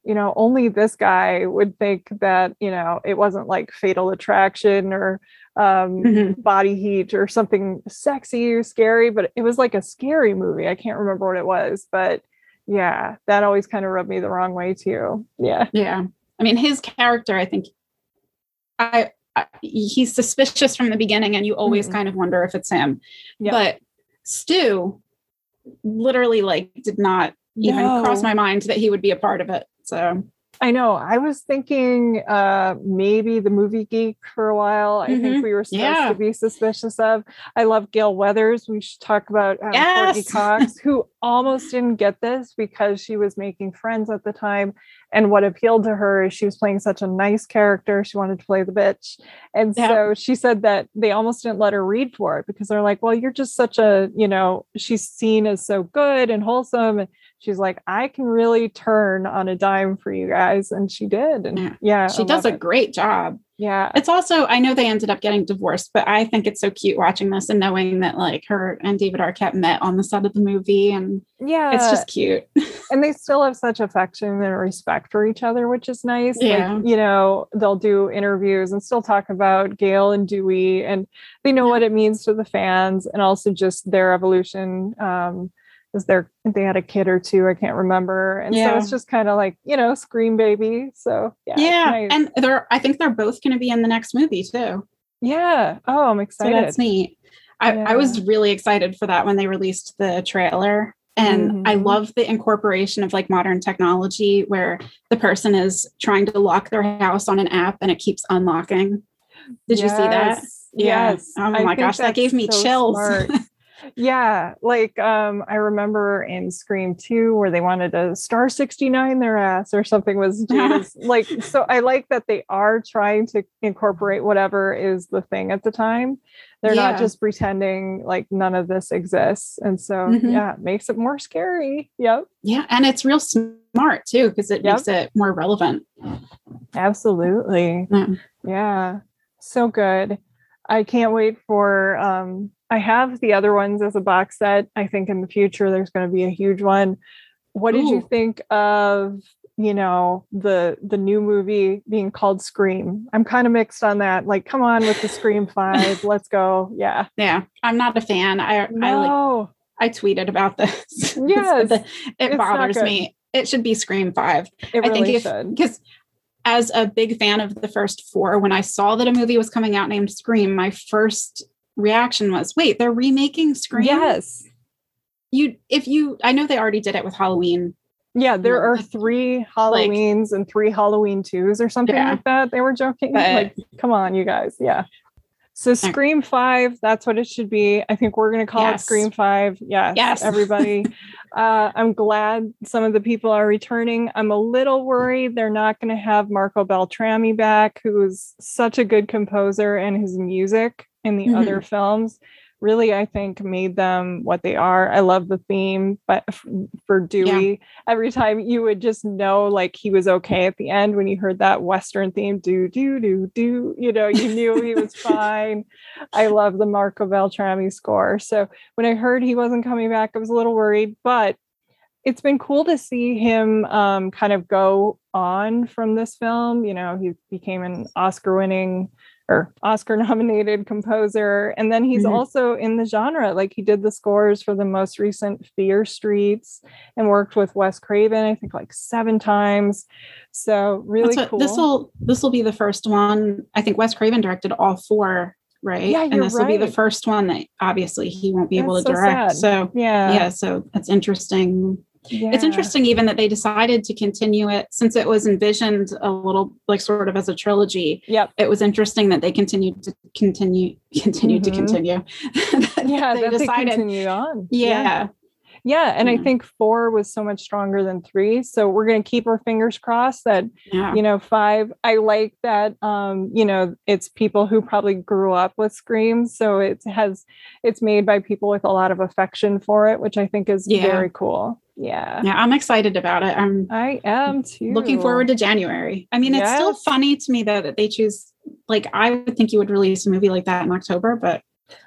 you know only this guy would think that you know it wasn't like fatal attraction or um, mm-hmm. body heat or something sexy or scary, but it was like a scary movie. I can't remember what it was, but yeah, that always kind of rubbed me the wrong way too. Yeah. Yeah. I mean, his character, I think I, I he's suspicious from the beginning and you always mm-hmm. kind of wonder if it's him. Yep. But Stu literally like did not even no. cross my mind that he would be a part of it. So I know. I was thinking uh, maybe the movie geek for a while. I mm-hmm. think we were supposed yeah. to be suspicious of. I love Gale Weathers. We should talk about um, yes! Courteney <laughs> Cox, who almost didn't get this because she was making friends at the time. And what appealed to her is she was playing such a nice character. She wanted to play the bitch. And yeah. so she said that they almost didn't let her read for it because they're like, well, you're just such a, you know, she's seen as so good and wholesome she's like, I can really turn on a dime for you guys. And she did. And yeah, yeah she does a it. great job. Yeah. It's also, I know they ended up getting divorced, but I think it's so cute watching this and knowing that like her and David Arquette met on the set of the movie. And yeah, it's just cute. <laughs> and they still have such affection and respect for each other, which is nice. Yeah. Like, you know, they'll do interviews and still talk about Gale and Dewey and they know yeah. what it means to the fans and also just their evolution. Um, because they're they had a kid or two, I can't remember. And yeah. so it's just kind of like, you know, scream baby. So yeah. Yeah. Nice. And they're I think they're both gonna be in the next movie too. Yeah. Oh, I'm excited. So that's neat. I, yeah. I was really excited for that when they released the trailer. And mm-hmm. I love the incorporation of like modern technology where the person is trying to lock their house on an app and it keeps unlocking. Did yes. you see that? Yes. Yeah. Oh my gosh, that gave me so chills. <laughs> yeah like um i remember in scream 2 where they wanted to star 69 their ass or something was <laughs> like so i like that they are trying to incorporate whatever is the thing at the time they're yeah. not just pretending like none of this exists and so mm-hmm. yeah it makes it more scary yep yeah and it's real smart too because it yep. makes it more relevant absolutely yeah. yeah so good I can't wait for um I have the other ones as a box set. I think in the future there's going to be a huge one. What did you think of, you know, the the new movie being called Scream? I'm kind of mixed on that. Like, come on with the Scream <laughs> 5. Let's go. Yeah. Yeah. I'm not a fan. I no. I like I tweeted about this. <laughs> Yes. it bothers me. It should be Scream 5. It really I think should. Because as a big fan of the first four, when I saw that a movie was coming out named Scream, my first reaction was, wait, they're remaking Scream? Yes. You if you I know they already did it with Halloween. Yeah, there are three Halloweens like, and three Halloween twos or something yeah. like that. They were joking. But, like, come on, you guys. Yeah. So Scream Five, that's what it should be. I think we're gonna call yes. it Scream Five. Yes, yes. everybody. <laughs> uh, I'm glad some of the people are returning. I'm a little worried they're not gonna have Marco Beltrami back, who is such a good composer and his music in the mm-hmm. other films really i think made them what they are i love the theme but for dewey yeah. every time you would just know like he was okay at the end when you heard that western theme do do do do you know you knew he was <laughs> fine i love the marco beltrami score so when i heard he wasn't coming back i was a little worried but it's been cool to see him um, kind of go on from this film you know he became an oscar winning or Oscar nominated composer. And then he's mm-hmm. also in the genre. Like he did the scores for the most recent Fear Streets and worked with Wes Craven, I think like seven times. So really what, cool. This will this will be the first one. I think Wes Craven directed all four, right? Yeah, and this right. will be the first one that obviously he won't be that's able to so direct. Sad. So yeah, yeah. So that's interesting yeah. It's interesting even that they decided to continue it since it was envisioned a little like sort of as a trilogy. Yep. It was interesting that they continued to continue continued mm-hmm. to continue. <laughs> yeah, they decided to continue on. Yeah. yeah. Yeah, and I think four was so much stronger than three. So we're going to keep our fingers crossed that yeah. you know five. I like that. Um, you know, it's people who probably grew up with Scream, so it has it's made by people with a lot of affection for it, which I think is yeah. very cool yeah. Yeah i'm excited about it. I'm i am too looking forward to january. I mean yes. it's still funny to me though that they choose like i would think you would release a movie like that in october but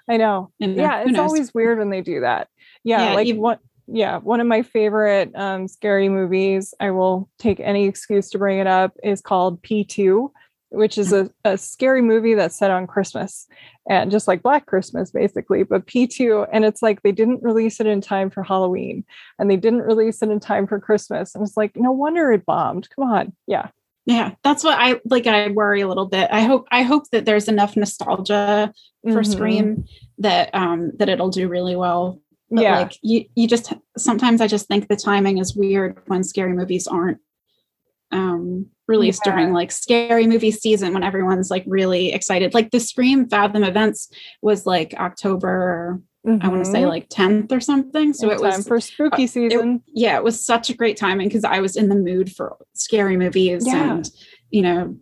i know. yeah it's always weird when they do that. Yeah, yeah like you, what yeah one of my favorite um, scary movies i will take any excuse to bring it up is called p2 which is a, a scary movie that's set on Christmas and just like Black Christmas, basically. But P2, and it's like they didn't release it in time for Halloween and they didn't release it in time for Christmas. And it's like, no wonder it bombed. Come on. Yeah. Yeah. That's what I like. I worry a little bit. I hope, I hope that there's enough nostalgia for mm-hmm. Scream that, um, that it'll do really well. But yeah. like you, you just, sometimes I just think the timing is weird when scary movies aren't um released yeah. during like scary movie season when everyone's like really excited. Like the Scream Fathom events was like October Mm-hmm. I want to say like 10th or something. So in it was for spooky season. It, yeah, it was such a great timing because I was in the mood for scary movies yeah. and you know,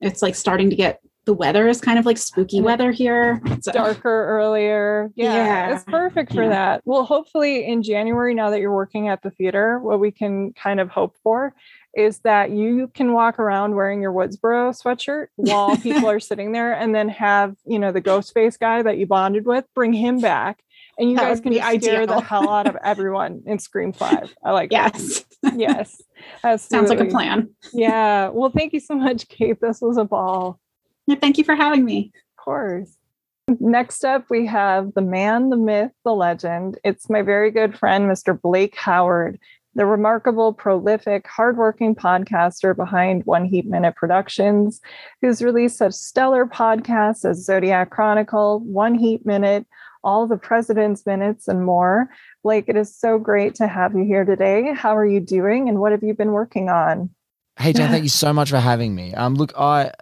it's like starting to get the weather is kind of like spooky weather here. So. Darker earlier. Yeah, yeah. It's perfect for yeah. that. Well, hopefully in January, now that you're working at the theater, what we can kind of hope for is that you can walk around wearing your Woodsboro sweatshirt <laughs> while people are sitting there and then have, you know, the ghost face guy that you bonded with, bring him back. And you that guys can scare ideal. the hell out of <laughs> everyone in Scream 5. I like yes. That. Yes. <laughs> Sounds like a plan. Yeah. Well, thank you so much, Kate. This was a ball. Yeah, thank you for having me. Of course. Next up, we have the man, the myth, the legend. It's my very good friend, Mr. Blake Howard the remarkable, prolific, hardworking podcaster behind One Heat Minute Productions, who's released such stellar podcasts as Zodiac Chronicle, One Heat Minute, All the President's Minutes, and more. Blake, it is so great to have you here today. How are you doing, and what have you been working on? Hey, Jen, thank you <laughs> so much for having me. Um, look, I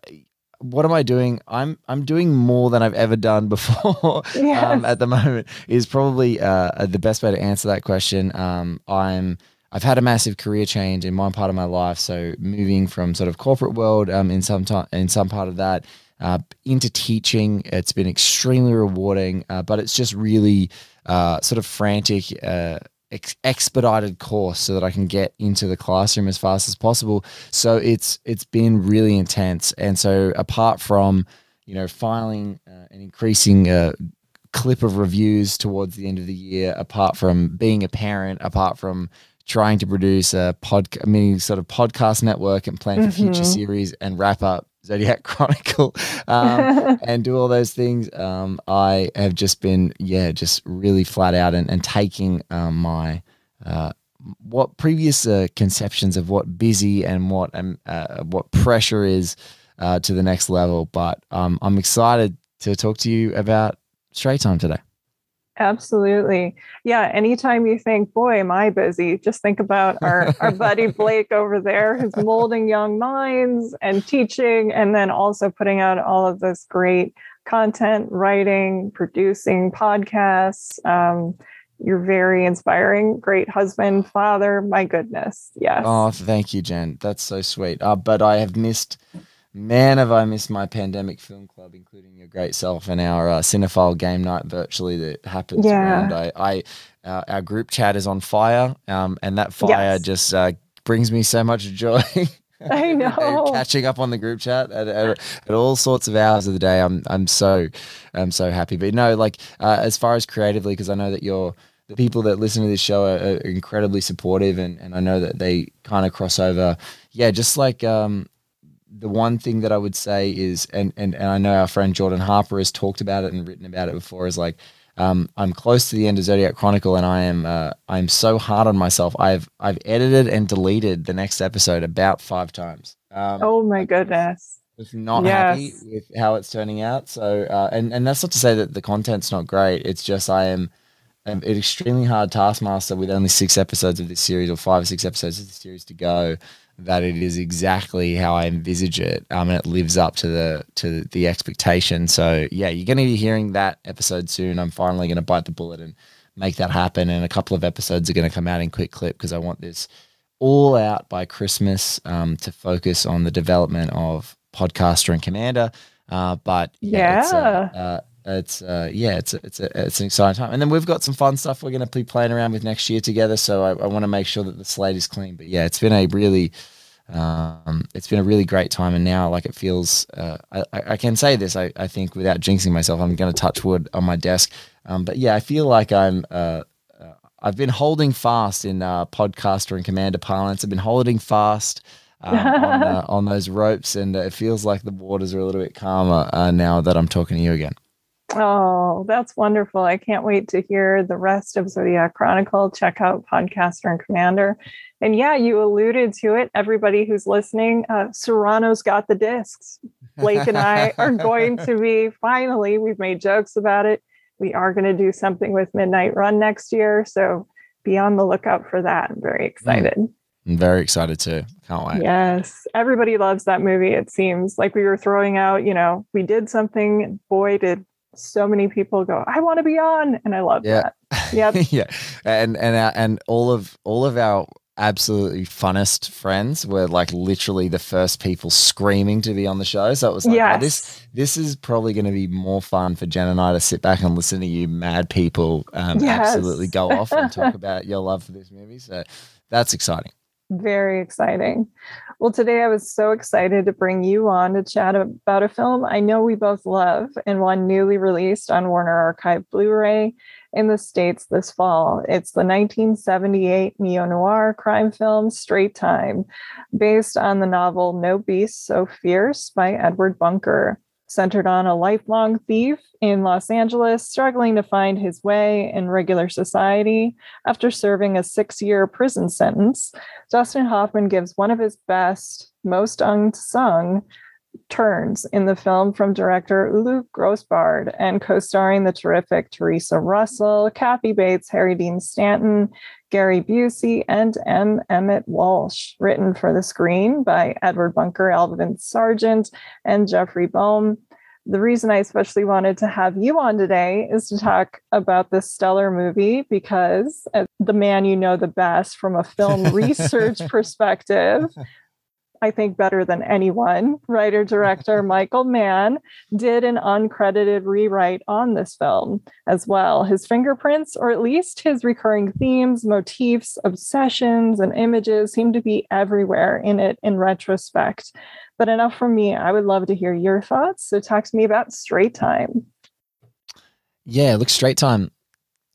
what am I doing? I'm I'm doing more than I've ever done <laughs> before. Yes. um, at the moment is probably uh, the best way to answer that question. Um, I'm I've had a massive career change in one part of my life. So moving from sort of corporate world um, in some time in some part of that uh, into teaching, it's been extremely rewarding. Uh, but it's just really uh, sort of frantic. Uh, ex- expedited course so that I can get into the classroom as fast as possible. So it's it's been really intense, and so apart from you know filing uh, and increasing uh, clip of reviews towards the end of the year, apart from being a parent, apart from trying to produce a pod, a mini sort of podcast network and plan for mm-hmm. future series and wrap up Zodiac <laughs> Chronicle um, <laughs> and do all those things. Um, I have just been, yeah, just really flat out and, and taking um, my uh, what previous uh, conceptions of what busy and what um, uh, what pressure is uh, to the next level. But um, I'm excited to talk to you about Straight Time today. Absolutely. Yeah. Anytime you think, boy, am I busy, just think about our, our buddy <laughs> Blake over there who's molding young minds and teaching, and then also putting out all of this great content, writing, producing podcasts. Um, you're very inspiring, great husband, father. My goodness. Yes. Oh, thank you, Jen. That's so sweet. Uh, but I have missed, man, have I missed my pandemic film club, including great self and our uh, cinephile game night virtually that happens yeah. around. I, I uh, our group chat is on fire, um, and that fire yes. just uh, brings me so much joy. <laughs> I know. Catching up on the group chat at, at, at, all sorts of hours of the day. I'm I'm so I'm so happy. But no, like uh, as far as creatively, because I know that you're the people that listen to this show are, are incredibly supportive, and, and I know that they kind of cross over. Yeah, just like um, the one thing that I would say is, and, and and I know our friend Jordan Harper has talked about it and written about it before, is like um, I'm close to the end of Zodiac Chronicle, and I am uh, I'm so hard on myself. I've I've edited and deleted the next episode about five times. Um, oh my goodness! Just not yes. happy with how it's turning out. So, uh, and and that's not to say that the content's not great. It's just I am an extremely hard taskmaster with only six episodes of this series or five or six episodes of the series to go that it is exactly how I envisage it, um, and it lives up to the to the expectation. So yeah, you're going to be hearing that episode soon. I'm finally going to bite the bullet and make that happen. And a couple of episodes are going to come out in quick clip because I want this all out by Christmas um, to focus on the development of podcaster and commander. Uh, but yeah, yeah. It's, uh, uh, it's uh, yeah, it's a, it's a, it's an exciting time, and then we've got some fun stuff we're going to be playing around with next year together. So I, I want to make sure that the slate is clean. But yeah, it's been a really um, it's been a really great time, and now like it feels. Uh, I, I can say this, I, I think, without jinxing myself. I'm going to touch wood on my desk, um, but yeah, I feel like I'm. Uh, uh, I've been holding fast in uh, podcaster and commander parlance. I've been holding fast um, on, uh, <laughs> on, those ropes, and it feels like the waters are a little bit calmer uh, now that I'm talking to you again. Oh, that's wonderful. I can't wait to hear the rest of Zodiac Chronicle. Check out Podcaster and Commander. And yeah, you alluded to it. Everybody who's listening, uh, Serrano's got the discs. Blake and I <laughs> are going to be finally, we've made jokes about it. We are going to do something with Midnight Run next year. So be on the lookout for that. I'm very excited. Mm. I'm very excited too. Can't wait. Yes. Everybody loves that movie. It seems like we were throwing out, you know, we did something. Boy, did so many people go, I want to be on, and I love yeah. that. Yep. <laughs> yeah, and and uh, and all of all of our absolutely funnest friends were like literally the first people screaming to be on the show. So it was like, yes. oh, this this is probably going to be more fun for Jen and I to sit back and listen to you mad people um, yes. absolutely go off and talk <laughs> about your love for this movie. So that's exciting. Very exciting. Well, today I was so excited to bring you on to chat about a film I know we both love and one newly released on Warner Archive Blu ray in the States this fall. It's the 1978 neo noir crime film Straight Time, based on the novel No Beast So Fierce by Edward Bunker centered on a lifelong thief in Los Angeles struggling to find his way in regular society after serving a six year prison sentence. Dustin Hoffman gives one of his best, most unsung turns in the film from director Ulu Grossbard and co starring the terrific Theresa Russell, Kathy Bates, Harry Dean Stanton, Gary Busey, and M. Emmett Walsh, written for the screen by Edward Bunker, Alvin Sargent, and Jeffrey Boam. The reason I especially wanted to have you on today is to talk about this stellar movie because, the man you know the best from a film <laughs> research perspective, I think better than anyone, writer director <laughs> Michael Mann did an uncredited rewrite on this film as well. His fingerprints, or at least his recurring themes, motifs, obsessions, and images, seem to be everywhere in it in retrospect. But enough from me. I would love to hear your thoughts. So talk to me about Straight Time. Yeah, look, Straight Time.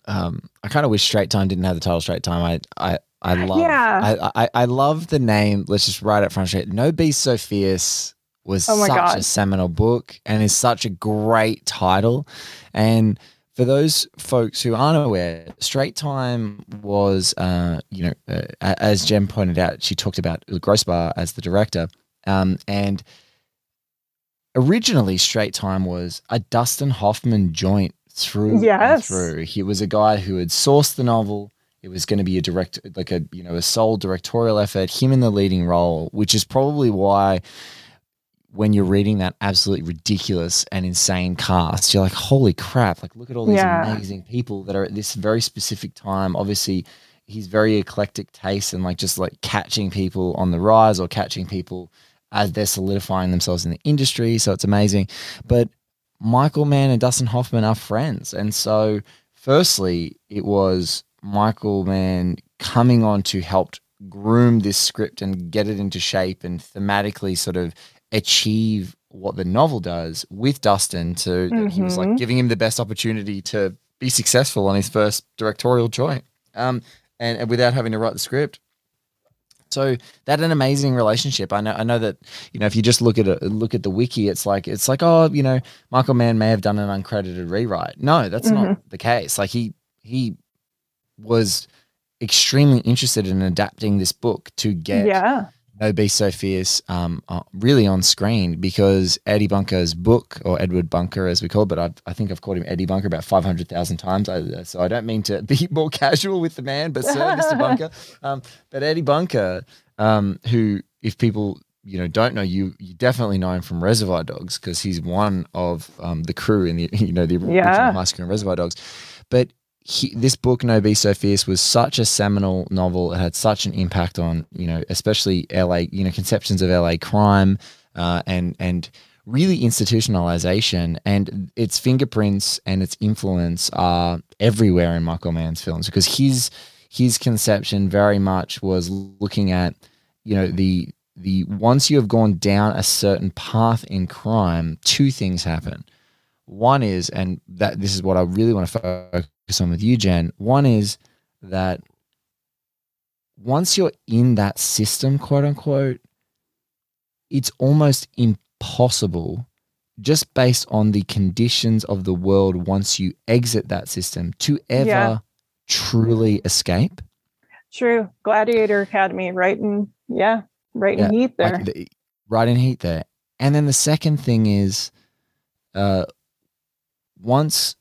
Um, I kind of wish Straight Time didn't have the title Straight Time. I, I, I love. Yeah. I, I, I love the name. Let's just write it front straight. No Beast So Fierce was oh such God. a seminal book and is such a great title. And for those folks who aren't aware, Straight Time was, uh, you know, uh, as Jen pointed out, she talked about Grossbard as the director. Um, and originally, Straight Time was a Dustin Hoffman joint through yes. and through. He was a guy who had sourced the novel it was going to be a direct, like a you know, a sole directorial effort. Him in the leading role, which is probably why when you're reading that absolutely ridiculous and insane cast, you're like, holy crap! Like, look at all these yeah. amazing people that are at this very specific time. Obviously, he's very eclectic taste and like just like catching people on the rise or catching people as they're solidifying themselves in the industry. So it's amazing. But Michael Mann and Dustin Hoffman are friends. And so, firstly, it was Michael Mann coming on to help groom this script and get it into shape and thematically sort of achieve what the novel does with Dustin to mm-hmm. he was like mm-hmm. giving him the best opportunity to be successful on his first directorial joint. Um, and, and without having to write the script. So that an amazing relationship. I know. I know that you know if you just look at it, look at the wiki, it's like it's like oh you know Michael Mann may have done an uncredited rewrite. No, that's mm-hmm. not the case. Like he he was extremely interested in adapting this book to get yeah. No Beast So Fierce um, uh, really on screen because Eddie Bunker's book, or Edward Bunker as we call it, but I've, i think I've called him Eddie Bunker about 500,000 times. I, so I don't mean to <laughs> be more casual with the man, but Sir Mr. <laughs> Bunker. Um, but Eddie Bunker, um, who, if people you know don't know you you definitely know him from Reservoir Dogs because he's one of um, the crew in the <laughs> you know the yeah. original high school Reservoir Dogs but he, this book, No Beast So Fierce, was such a seminal novel. It had such an impact on, you know, especially LA, you know, conceptions of LA crime uh, and and really institutionalization. And its fingerprints and its influence are everywhere in Michael Mann's films because his his conception very much was looking at, you know, the the once you have gone down a certain path in crime, two things happen. One is, and that this is what I really want to focus on with you, Jen. One is that once you're in that system, quote unquote, it's almost impossible just based on the conditions of the world once you exit that system to ever yeah. truly escape. True. Gladiator Academy, right in yeah, right yeah, in heat there. Like the, right in heat there. And then the second thing is uh once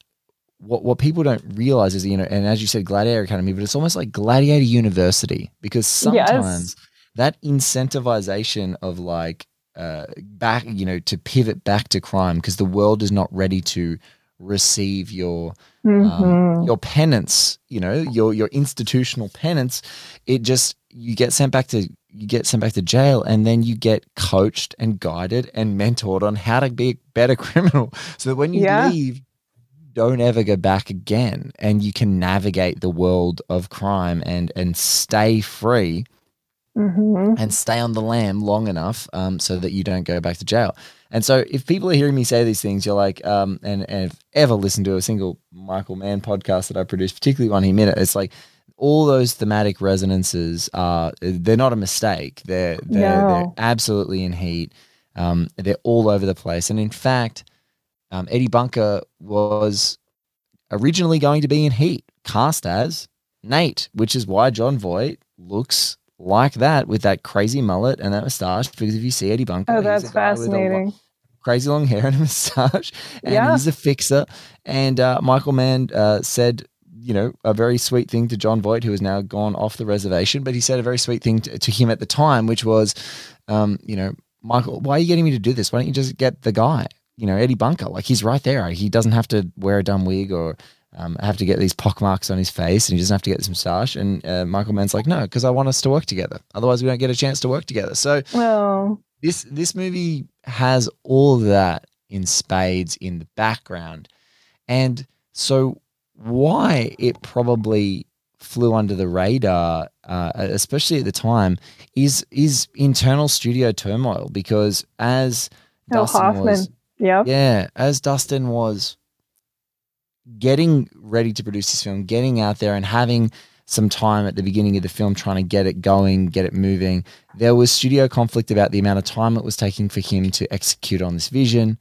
what what people don't realize is you know, and as you said, Gladiator Academy, but it's almost like Gladiator University because sometimes yes. that incentivization of like uh, back, you know, to pivot back to crime because the world is not ready to receive your um, mm-hmm. um, your penance, you know, your your institutional penance. It just you get sent back to you get sent back to jail and then you get coached and guided and mentored on how to be a better <laughs> criminal so that when you yeah. leave don't ever go back again and you can navigate the world of crime and and stay free mm-hmm. and stay on the lam long enough um, so that you don't go back to jail and so if people are hearing me say these things you're like um, and, and ever listened to a single michael mann podcast that i produced particularly one heat minute it's like all those thematic resonances are they're not a mistake they're they're, no. they're absolutely in heat um, they're all over the place and in fact um, Eddie Bunker was originally going to be in Heat, cast as Nate, which is why Jon Voight looks like that with that crazy mullet and that moustache. Because if you see Eddie Bunker, oh, that's fascinating. Crazy long hair and a moustache, <laughs> and yeah. he's a fixer. And uh, Michael Mann uh, said, you know, a very sweet thing to Jon Voight, who has now gone off the reservation. But he said a very sweet thing to, to him at the time, which was, um, you know, Michael, why are you getting me to do this? Why don't you just get the guy? You know, Eddie Bunker. Like he's right there. He doesn't have to wear a dumb wig or um, have to get these pock marks on his face and he doesn't have to get this moustache. And uh, Michael Mann's like, no, because I want us to work together. Otherwise, we don't get a chance to work together. So well, this this movie has all that in spades in the background. And so why it probably flew under the radar, uh, especially at the time, is is internal studio turmoil because as oh, Dustin Hoffman. was yeah. Yeah. As Dustin was getting ready to produce this film, getting out there and having some time at the beginning of the film trying to get it going, get it moving, there was studio conflict about the amount of time it was taking for him to execute on this vision.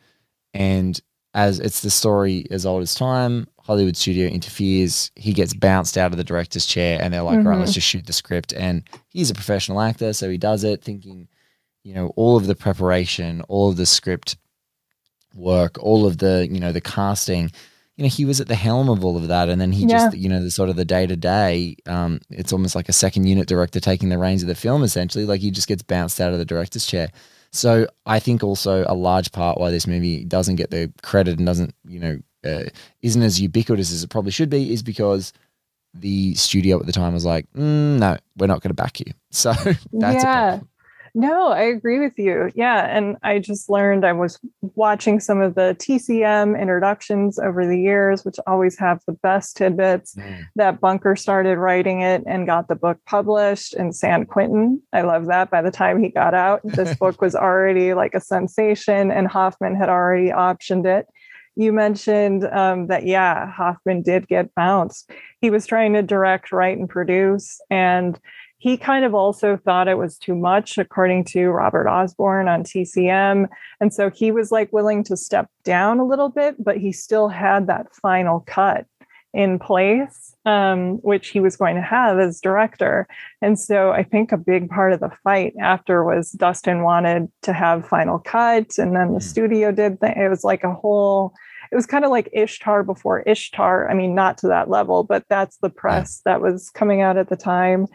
And as it's the story as old as time, Hollywood studio interferes. He gets bounced out of the director's chair, and they're like, mm-hmm. "All right, let's just shoot the script." And he's a professional actor, so he does it, thinking, you know, all of the preparation, all of the script work, all of the, you know, the casting, you know, he was at the helm of all of that. And then he yeah. just, you know, the sort of the day to day, um, it's almost like a second unit director taking the reins of the film, essentially. Like he just gets bounced out of the director's chair. So I think also a large part why this movie doesn't get the credit and doesn't, you know, uh, isn't as ubiquitous as it probably should be is because the studio at the time was like, mm, no, we're not going to back you. <laughs> So that's yeah. No, I agree with you. Yeah. And I just learned I was watching some of the TCM introductions over the years, which always have the best tidbits. Mm. That Bunker started writing it and got the book published in San Quentin. I love that. By the time he got out, <laughs> this book was already like a sensation, and Hoffman had already optioned it. You mentioned um, that, yeah, Hoffman did get bounced. He was trying to direct, write, and produce. And he kind of also thought it was too much, according to Robert Osborne on TCM. And so he was like willing to step down a little bit, but he still had that final cut in place, um, which he was going to have as director. And so I think a big part of the fight after was Dustin wanted to have final cut, and then the mm. studio did. Th- it was like a whole. It was kind of like Ishtar before Ishtar. I mean, not to that level, but that's the press that was coming out at the time.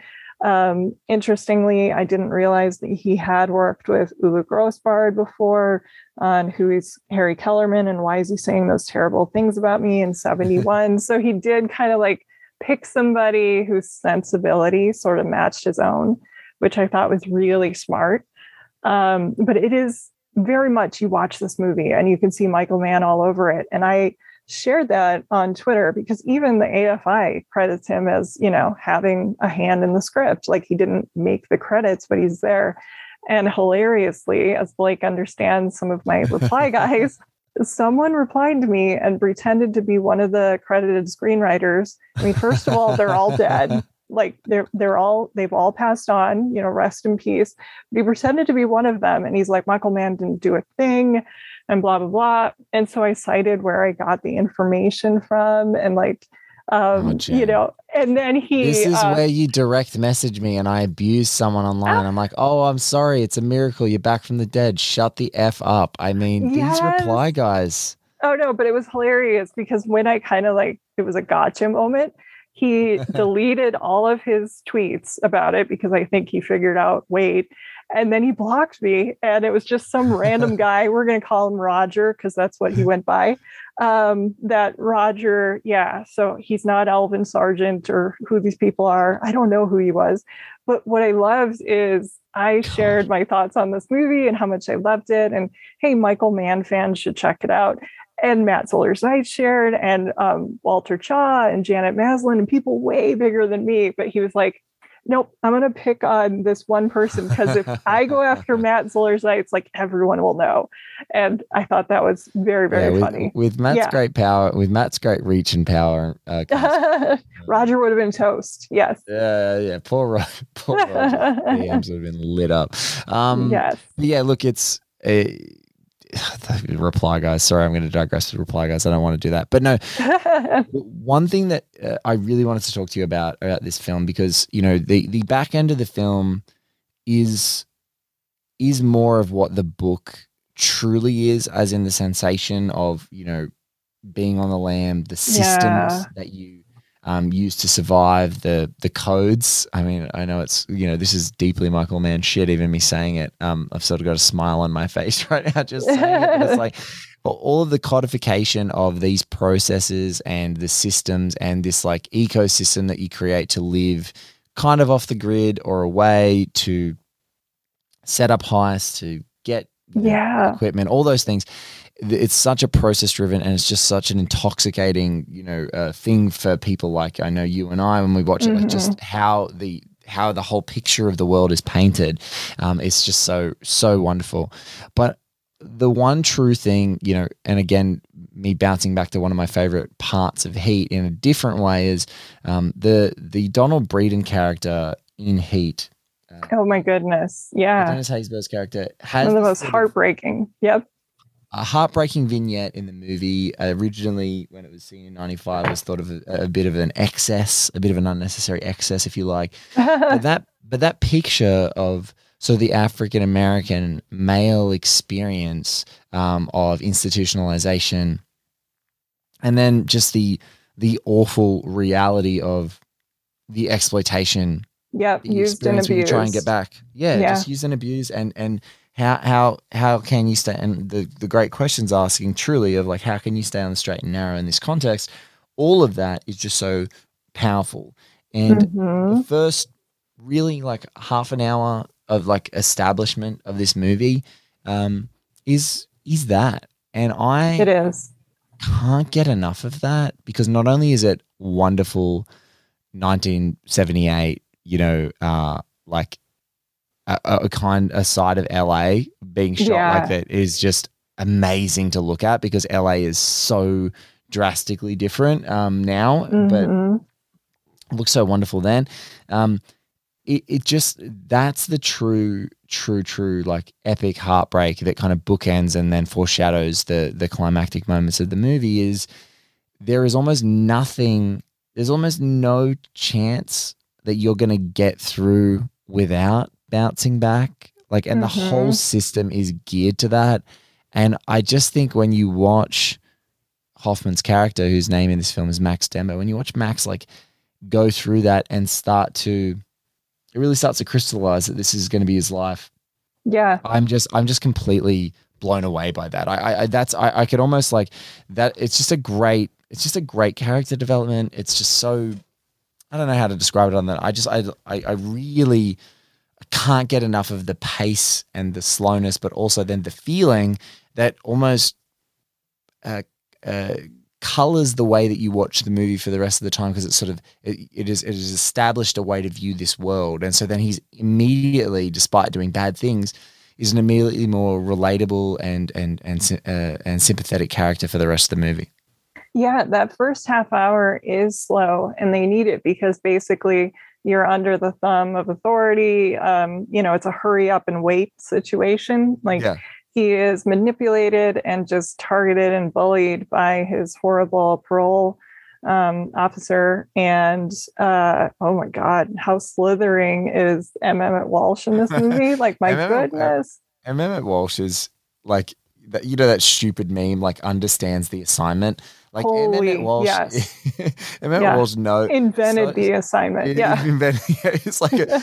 Um, interestingly, I didn't realize that he had worked with Ulu Grossbard before on who is Harry Kellerman and why is he saying those terrible things about me in <laughs> 71. so he did kind of like pick somebody whose sensibility sort of matched his own, which I thought was really smart. Um, but it is very much you watch this movie and you can see Michael Mann all over it. And I shared that on Twitter because even the AFI credits him as, you know, having a hand in the script. Like he didn't make the credits, but he's there. And hilariously, as Blake understands some of my reply <laughs> guys, someone replied to me and pretended to be one of the credited screenwriters. I mean, first of all, they're all dead. Like they're they're all they've all passed on, you know, rest in peace. But he pretended to be one of them. And he's like, Michael Mann didn't do a thing and blah blah blah and so i cited where i got the information from and like um, oh, you know, and then he. This is uh, where you direct message me and I abuse someone online. I'm like, oh, I'm sorry. It's a miracle. You're back from the dead. Shut the F up. I mean, yes. these reply guys. Oh, no, but it was hilarious because when I kind of like, it was a gotcha moment. He <laughs> deleted all of his tweets about it because I think he figured out, wait, and then he blocked me, and it was just some random <laughs> guy. We're going to call him Roger because that's what he went by. Um, that Roger, yeah. So he's not Alvin Sargent or who these people are. I don't know who he was. But what I loved is I shared my thoughts on this movie and how much I loved it. And hey, Michael Mann fans should check it out and Matt Zoller Seitz shared, and um, Walter Chaw and Janet Maslin, and people way bigger than me. But he was like, nope, I'm going to pick on this one person because if <laughs> I go after Matt Zoller Seitz, like everyone will know. And I thought that was very, very yeah, with, funny. With Matt's yeah. great power, with Matt's great reach and power, uh, <laughs> Roger would have been toast. Yes. Yeah, yeah. Poor, Ro- <laughs> poor Roger. DMs would have been lit up. Um, yes. Yeah, look, it's a <sighs> reply guys. Sorry i'm going to digress to reply guys. I don't want to do that. But no <laughs> one thing that uh, i really wanted to talk to you about about this film because you know the the back end of the film is is more of what the book truly is as in the sensation of you know being on the lam the systems yeah. that you um, used to survive the the codes. I mean, I know it's you know this is deeply Michael Mann shit. Even me saying it, um, I've sort of got a smile on my <laughs> face right now just saying it. But it's like <laughs> all of the codification of these processes and the systems and this like ecosystem that you create to live kind of off the grid or away to set up heists to get yeah equipment all those things it's such a process driven and it's just such an intoxicating you know uh, thing for people like i know you and i when we watch mm-hmm. it like just mm-hmm. how the how the whole picture of the world is painted. Um, it's just so so wonderful. But the one true thing you know and again me bouncing back to one of my favorite parts of heat in a different way is um, the the donald breedan character in heat uh, oh my goodness. Yeah. Dennis haysbert's character has one of the most heartbreaking of, yep a heartbreaking vignette in the movie. Originally, when it was seen in '95, was thought of a, a, bit of an excess, a bit of an unnecessary excess, if you like. <laughs> but that, but that picture of so the African American male experience um, of institutionalization, and then just the the awful reality of the exploitation. Yeah, used and abused. Try and get back. Yeah, yeah, just use and abuse, and and how how how can you stay and the the great questions asking truly of like how can you stay on the straight and narrow in this context all of that is just so powerful and mm-hmm. the first really like half an hour of like establishment of this movie um, is is that. And I it is can't get enough of that because not only is it wonderful 1978, you know, uh, like a, a, kind a side of LA being shot yeah. like that is just amazing to look at because LA is so drastically different um, now, mm-hmm. but looks so wonderful then. Um, it, it just that's the true true true like epic heartbreak that kind of bookends and then foreshadows the the climactic moments of the movie is there is almost nothing there's almost no chance that you're going to get through without bouncing back like and mm-hmm. the whole system is geared to that and i just think when you watch hoffman's character whose name in this film is max dembo when you watch max like go through that and start to it really starts to crystallize that this is going to be his life. Yeah. I'm just I'm just completely blown away by that. I, I that's I, I could almost like that. It's just a great it's just a great character development. It's just so I don't know how to describe it on that. I just I I, I really can't get enough of the pace and the slowness, but also then the feeling that almost uh, uh, colors the way that you watch the movie for the rest of the time because it's sort of it, it is it is established a way to view this world. And so then he's immediately despite doing bad things is an immediately more relatable and and and uh, and sympathetic character for the rest of the movie. Yeah that first half hour is slow and they need it because basically you're under the thumb of authority um, you know it's a hurry up and wait situation like yeah he is manipulated and just targeted and bullied by his horrible parole um, officer. And uh, oh my God, how slithering is M. Emmett Walsh in this <laughs> movie? Like, my goodness. M. Emmett Walsh is like, you know, that stupid meme, like, understands the assignment. Like Holy, Emmett Walsh, <laughs> yes. Emmett yeah. Walsh no, invented so, the assignment. Yeah, he invented, <laughs> yeah, it's like a,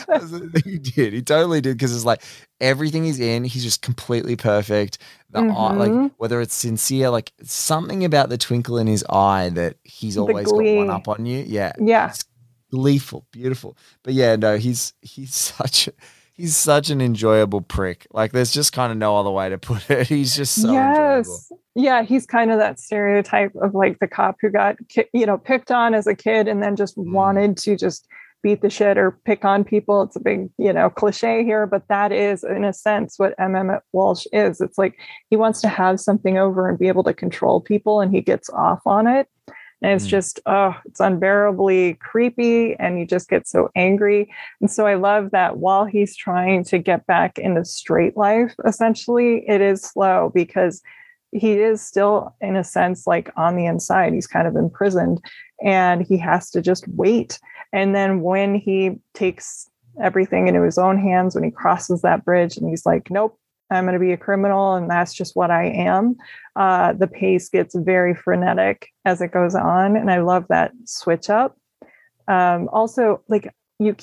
<laughs> he did. He totally did because it's like everything he's in, he's just completely perfect. The mm-hmm. eye, like mm-hmm. whether it's sincere, like something about the twinkle in his eye that he's always got one up on you. Yeah, yeah, gleeful, beautiful. But yeah, no, he's he's such. A, he's such an enjoyable prick. Like there's just kind of no other way to put it. <laughs> He's just so yes. Enjoyable. Yeah, he's kind of that stereotype of like the cop who got you know picked on as a kid and then just mm. wanted to just beat the shit or pick on people. It's a big, you know, cliche here, but that is in a sense what M. Emmett Walsh is. It's like he wants to have something over and be able to control people and he gets off on it. And it's mm. just, oh, it's unbearably creepy. And you just get so angry. And so I love that while he's trying to get back into straight life, essentially, it is slow because he is still, in a sense, like on the inside. He's kind of imprisoned and he has to just wait. And then when he takes everything into his own hands, when he crosses that bridge and he's like, nope, I'm going to be a criminal and that's just what I am. Uh, the pace gets very frenetic as it goes on. And I love that switch up. Um, also, like you,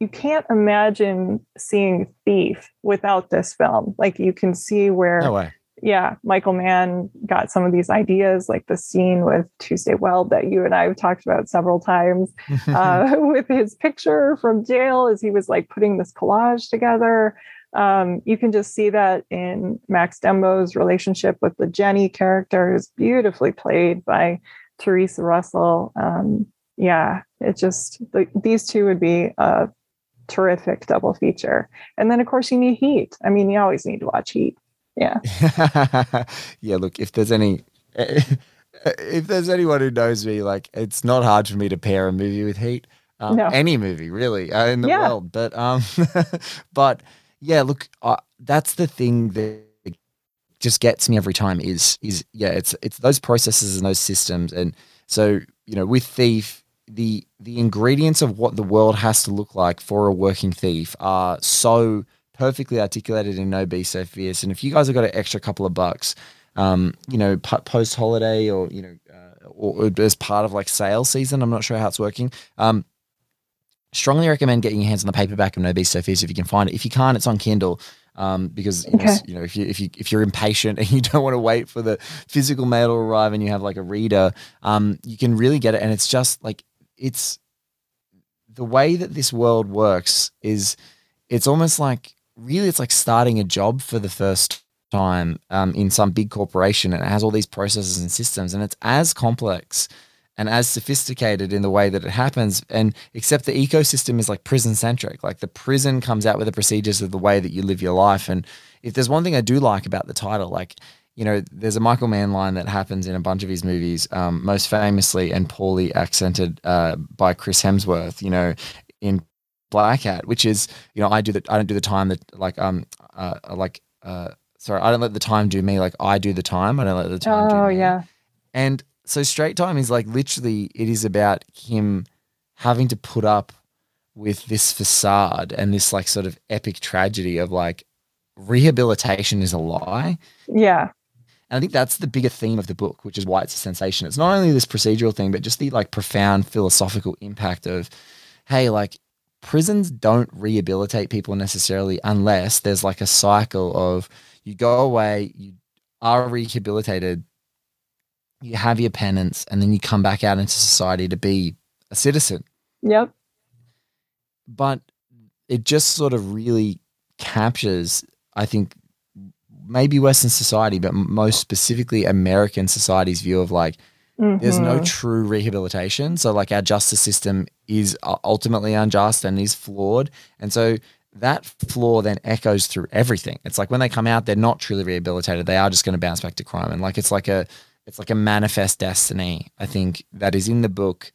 you can't imagine seeing Thief without this film. Like you can see where no yeah, Michael Mann got some of these ideas, like the scene with Tuesday Weld that you and I have talked about several times, <laughs> uh, <laughs> with his picture from jail as he was like putting this collage together. Um, you can just see that in Max Dembo's relationship with the Jenny character, who's beautifully played by Theresa Russell. Um, yeah, it just the, these two would be a terrific double feature. And then, of course, you need Heat. I mean, you always need to watch Heat. Yeah. <laughs> yeah. Look, if there's any. <laughs> If there's anyone who knows me, like it's not hard for me to pair a movie with Heat. Um, no. Any movie, really, uh, in the yeah. world. But um, <laughs> but yeah, look, that's the thing that just gets me every time is is yeah, it's it's those processes and those systems, and so you know, with Thief, the the ingredients of what the world has to look like for a working thief are so perfectly articulated in No Beast So Fierce. And if you guys have got an extra couple of bucks, um, you know, post holiday or you know, uh, or, or, as part of like sale season, I'm not sure how it's working. Um, strongly recommend getting your hands on the paperback of No Beast So Fierce if you can find it. If you can't, it's on Kindle. Um, because okay. you know if you if you if you're impatient <laughs> and you don't want to wait for the physical mail to arrive and you have like a reader, um, you can really get it. And it's just like it's the way that this world works is it's almost like really it's like starting a job for the first time um, in some big corporation and it has all these processes and systems and it's as complex and as sophisticated in the way that it happens and except the ecosystem is like prison centric like the prison comes out with the procedures of the way that you live your life and if there's one thing i do like about the title like you know there's a michael mann line that happens in a bunch of his movies um, most famously and poorly accented uh, by chris hemsworth you know in blackhat which is you know i do the i don't do the time that like um uh, like uh sorry, I don't let the time do me. Like I do the time. I don't let the time. Oh yeah. And so straight time is like literally it is about him having to put up with this facade and this like sort of epic tragedy of like rehabilitation is a lie. Yeah. And I think that's the bigger theme of the book, which is why it's a sensation. It's not only this procedural thing, but just the like profound philosophical impact of, hey, like prisons don't rehabilitate people necessarily unless there's like a cycle of you go away, you are rehabilitated, you have your penance, and then you come back out into society to be a citizen. Yep. But it just sort of really captures, I think, maybe Western society, but most specifically American society's view of like, mm-hmm. there's no mm-hmm. true rehabilitation. So, like, our justice system is ultimately unjust and is flawed. And so, that flaw then echoes through everything. It's like when they come out, they're not truly rehabilitated. They are just going to bounce back to crime. And like it's like a it's like a manifest destiny, I think, that is in the book,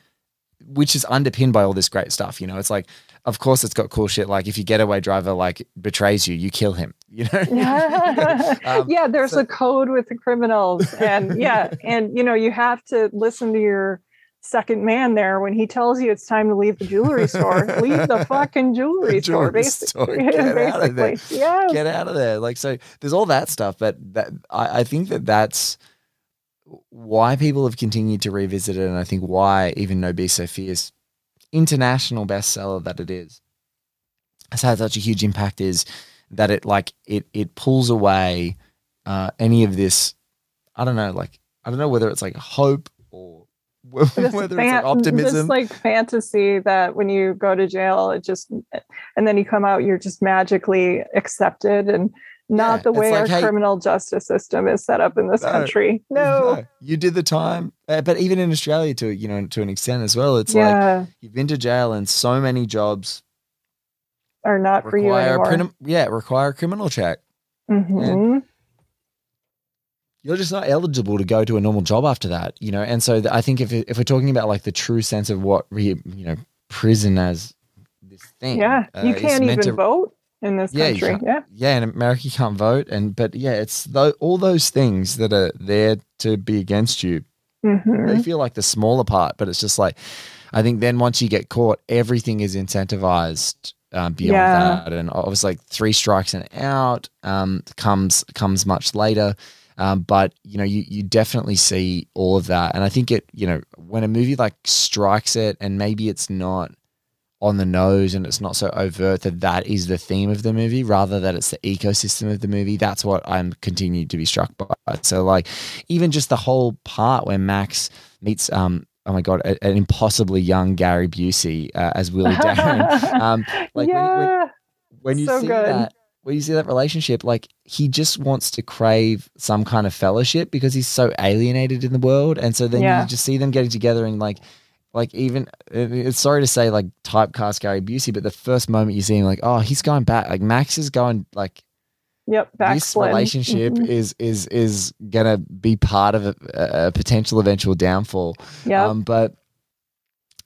which is underpinned by all this great stuff. You know, it's like, of course it's got cool shit. Like if your getaway driver like betrays you, you kill him. You know? <laughs> Yeah, um, yeah there's so- a code with the criminals. And yeah, and you know, you have to listen to your second man there when he tells you it's time to leave the jewelry store. <laughs> leave the fucking jewelry, store, <laughs> basically. Get out of there. Yeah. Get out of there. Like so there's all that stuff, but that I, I think that that's why people have continued to revisit it and I think why even No Beast So Fierce international bestseller that it is has had such a huge impact is that it like it it pulls away uh, any of this I don't know like I don't know whether it's like hope or <laughs> whether fan- it's like optimism. this like fantasy that when you go to jail it just and then you come out you're just magically accepted and not yeah, the way like, our hey, criminal justice system is set up in this no, country <laughs> no. no. you did the time uh, but even in australia to you know to an extent as well it's yeah. like you've been to jail and so many jobs are not for you anymore. yeah require a criminal check mm-hmm you're just not eligible to go to a normal job after that, you know. And so I think if if we're talking about like the true sense of what re, you know prison as this thing, yeah, uh, you can't even to, vote in this yeah, country, yeah, yeah. In America, you can't vote, and but yeah, it's th- all those things that are there to be against you. Mm-hmm. They feel like the smaller part, but it's just like I think then once you get caught, everything is incentivized um, beyond yeah. that, and obviously like three strikes and out um, comes comes much later. Um, but you know, you you definitely see all of that, and I think it. You know, when a movie like strikes it, and maybe it's not on the nose and it's not so overt that that is the theme of the movie, rather that it's the ecosystem of the movie. That's what I'm continued to be struck by. So like, even just the whole part where Max meets um oh my god, an impossibly young Gary Busey uh, as Willie <laughs> Darren. um, like yeah. when, when, when you so see good. that when you see that relationship, like he just wants to crave some kind of fellowship because he's so alienated in the world. And so then yeah. you just see them getting together and like, like even it's sorry to say like typecast Gary Busey, but the first moment you see him like, oh, he's going back. Like Max is going like, yep, this relationship mm-hmm. is is is gonna be part of a, a potential eventual downfall. Yeah, um, but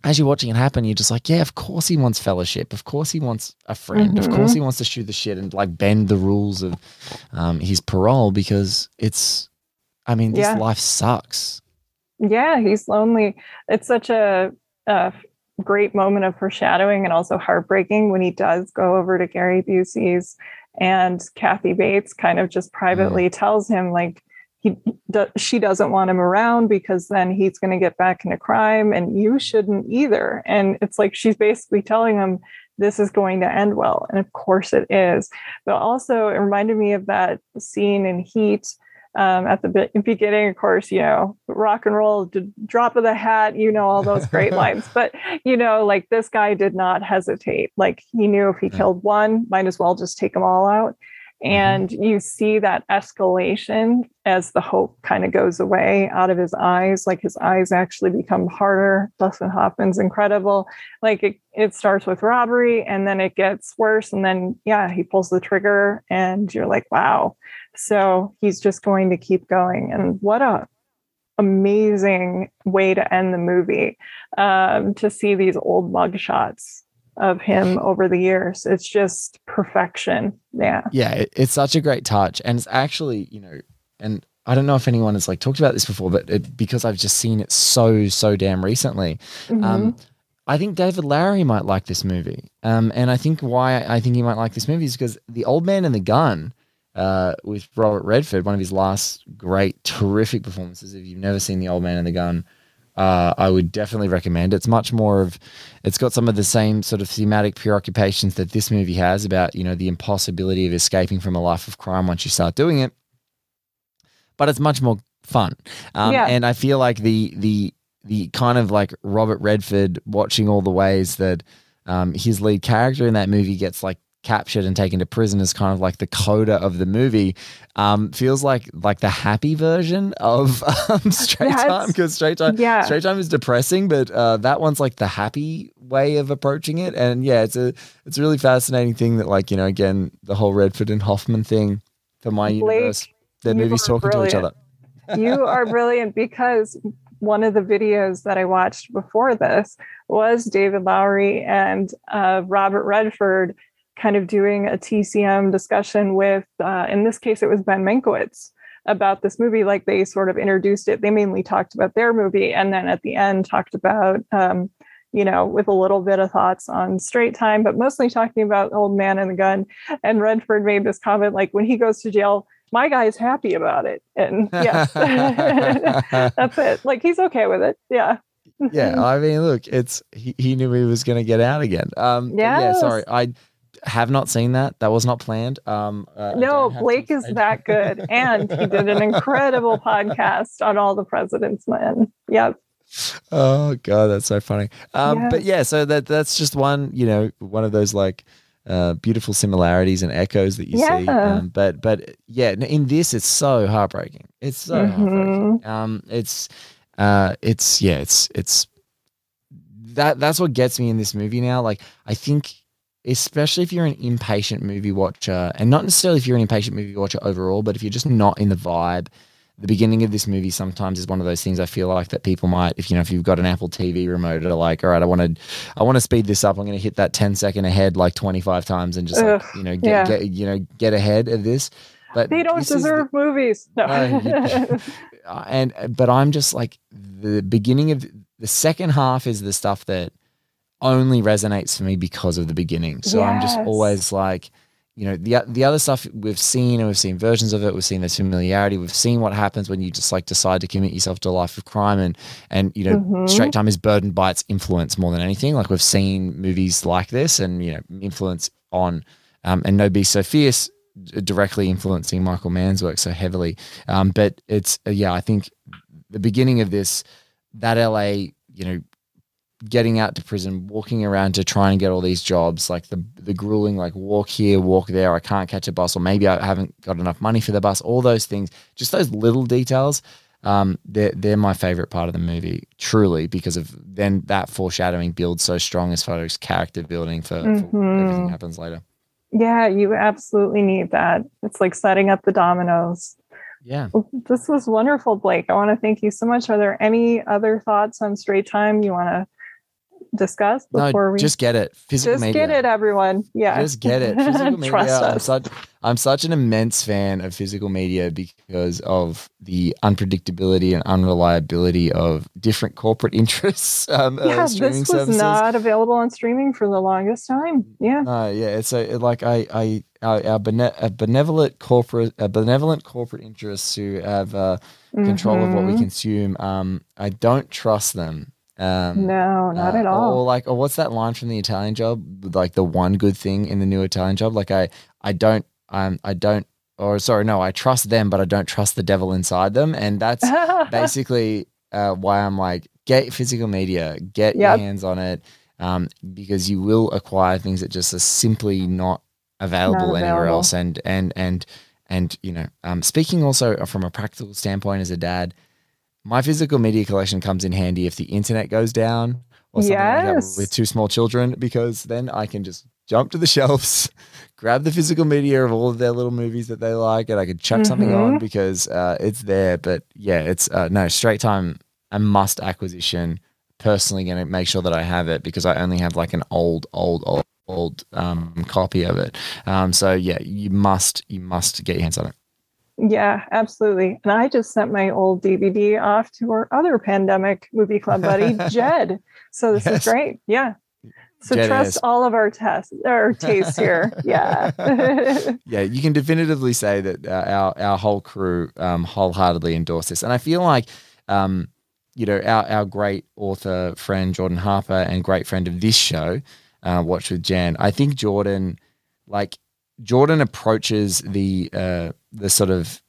as you're watching it happen, you're just like, yeah, of course he wants fellowship. Of course he wants a friend. Mm-hmm. Of course he wants to shoot the shit and like bend the rules of um, his parole because it's, I mean, this yeah. life sucks. Yeah, he's lonely. It's such a, a, great moment of foreshadowing and also heartbreaking when he does go over to Gary Busey's and Kathy Bates kind of just privately mm. tells him, like, he do, she doesn't want him around because then he's going to get back into crime and you shouldn't either and it's like she's basically telling him this is going to end well and of course it is but also it reminded me of that scene in heat um, at the beginning of course you know rock and roll drop of the hat you know all those great <laughs> lines. But you know like this guy did not hesitate. Like he knew if he killed one might as well just take them all out. And mm-hmm. you see that escalation as the hope kind of goes away out of his eyes like his eyes actually become harder. Dustin hoffman's incredible. Like it, it starts with robbery and then it gets worse and then yeah he pulls the trigger and you're like wow so he's just going to keep going and what a amazing way to end the movie um, to see these old mug shots of him over the years. It's just perfection. Yeah. Yeah. It, it's such a great touch. And it's actually, you know, and I don't know if anyone has like talked about this before, but it, because I've just seen it so, so damn recently. Mm-hmm. Um, I think David Lowery might like this movie. Um, and I think why I think he might like this movie is because The Old Man and the Gun uh, with Robert Redford, one of his last great, terrific performances. If you've never seen The Old Man and the Gun, uh, I would definitely recommend. It's much more of, it's got some of the same sort of thematic preoccupations that this movie has about, you know, the impossibility of escaping from a life of crime once you start doing it. But it's much more fun, um, yeah. and I feel like the the the kind of like Robert Redford watching all the ways that um, his lead character in that movie gets like captured and taken to prison as kind of like the coda of the movie um, feels like like the happy version of <laughs> um, straight That's, time because straight time yeah. straight time is depressing but uh, that one's like the happy way of approaching it and yeah it's a it's a really fascinating thing that like you know again the whole redford and hoffman thing for my Blake, universe their movies talking brilliant. to each other you are brilliant because one of the videos that I watched before this was David Lowery and uh, Robert Redford kind of doing a TCM discussion with, uh, in this case, it was Ben Mankiewicz about this movie. Like they sort of introduced it. They mainly talked about their movie, and then at the end talked about, um, you know, with a little bit of thoughts on Straight Time, but mostly talking about Old Man and the Gun. And Redford made this comment like, when he goes to jail, my guy is happy about it, and <laughs> yes, <laughs> that's it. Like he's okay with it. Yeah. yeah, I mean, look, it's he, he knew he was going to get out again. Um, yes. yeah, sorry, I have not seen that. That was not planned. Um, uh, no, Blake to, is that <laughs> good, and he did an incredible podcast on all the president's men. Yep. Oh god, that's so funny. Um, yes. But yeah, so that that's just one, you know, one of those like uh, beautiful similarities and echoes that you yeah. see. Um, but but yeah, in this, it's so heartbreaking. It's so mm-hmm. heartbreaking. Um, it's uh, it's yeah, it's it's that that's what gets me in this movie now. Like I think especially if you're an impatient movie watcher, and not necessarily if you're an impatient movie watcher overall, but if you're just not in the vibe, the beginning of this movie sometimes is one of those things I feel like that people might, if you know, if you've got an Apple TV remote, are like, all right, I want to, I want to speed this up. I'm going to hit that 10 second ahead like 25 times and just Ugh, like, you know, get, yeah. get, you know, get ahead of this. But they don't deserve the, movies. No. <laughs> Uh, and but I'm just like the beginning of the second half is the stuff that only resonates for me because of the beginning. So yes. I'm just always like, you know, the the other stuff we've seen and we've seen versions of it. We've seen this familiarity. We've seen what happens when you just like decide to commit yourself to a life of crime, and and you know, mm-hmm. Straight Time is burdened by its influence more than anything. Like we've seen movies like this, and you know, influence on um, and No Beast So Fierce directly influencing Michael Mann's work so heavily. Um, but it's uh, yeah, I think the beginning of this, that LA, you know, getting out to prison, walking around to try and get all these jobs, like the the grueling, like walk here, walk there, I can't catch a bus, or maybe I haven't got enough money for the bus. All those things, just those little details, um, they're they're my favorite part of the movie, truly, because of then that foreshadowing builds so strong as far as character building for, mm-hmm. for everything happens later. Yeah, you absolutely need that. It's like setting up the dominoes. Yeah. This was wonderful, Blake. I want to thank you so much. Are there any other thoughts on straight time you want to discuss before no, we just get it. Physical just media. get it, everyone. Yeah, just get it. <laughs> Physical media. Trust I'm such, I'm such an immense fan of physical media because of the unpredictability and unreliability of different corporate <laughs> interests. Um, yeah, uh, this was services. not available on streaming for the longest time. Yeah, uh, yeah. It's a, like I, I, our, our bene- benevolent corporate, benevolent corporate interests who have uh, control mm-hmm. of what we mm-hmm. consume. Um, I don't trust them um, no, not uh, at all. Or like, or what's that line from the Italian Job? Like the one good thing in the new Italian Job. Like I, I don't, um, I don't, or sorry, no, I trust them, but I don't trust the devil inside them, and that's <laughs> basically uh, why I'm like, get physical media, get yep. your hands on it, um, because you will acquire things that just are simply not available, anywhere else. And and and and you know, um, speaking also from a practical standpoint as a dad, my physical media collection comes in handy if the internet goes down or something yes. like that with two small children, because then I can just jump to the <laughs> shelves, grab the physical media of all of their little movies that they like, and I could chuck mm-hmm. something on because uh, it's there. But yeah, it's uh, no straight time a must acquisition. Personally, going to make sure that I have it because I only have like an old, old, old, old um, copy of it. Um, so yeah, you must, you must get your hands on it. Yeah, absolutely. And I just sent my old DVD off to our other pandemic movie club buddy, <laughs> Jed. So this yes. is great. Yeah. So Jed trust is. all of our tests our tastes here. Yeah. <laughs> <laughs> yeah, you can definitively say that uh, our our whole crew um, wholeheartedly endorse this, and I feel like. Um, you know, our, our great author friend Jordan Harper and great friend of this show, uh, Watch with Jen. I think Jordan, like Jordan, approaches the uh, the sort of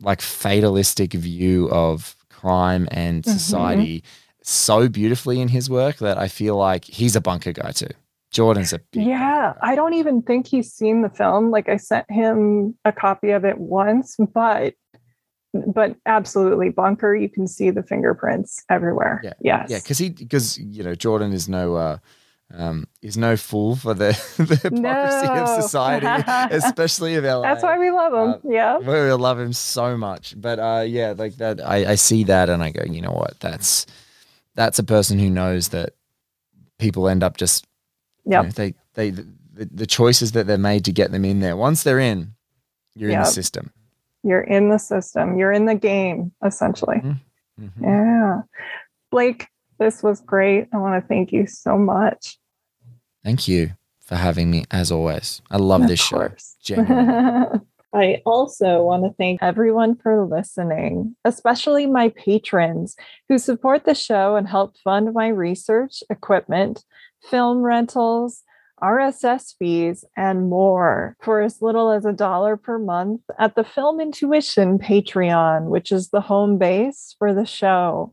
like fatalistic view of crime and mm-hmm. society mm-hmm. so beautifully in his work that I feel like he's a bunker guy too. Jordan's a yeah. I don't even think he's seen the film. Like I sent him a copy of it once, but but absolutely bunker you can see the fingerprints everywhere yeah yes yeah because he because you know jordan is no uh um, is no fool for the, <laughs> the hypocrisy no. of society, <laughs> especially of LA. That's why we love him. Uh, yeah, we love him so much. But uh, yeah, like that, I, I see that and I go, you know what? That's that's a person who knows that people end up just, yeah, you know, they they the, the choices that they're made to get them in there. Once they're in, you're yep. in the system. You're in the system. You're in the game, essentially. Mm-hmm. mm-hmm. Yeah. Blake, this was great. I want to thank you so much. Thank you for having me, as always. I love of this course. show. <laughs> I also want to thank everyone for listening, especially my patrons who support the show and help fund my research, equipment, film rentals, RSS fees, and more for as little as a dollar per month at the Film Intuition Patreon, which is the home base for the show.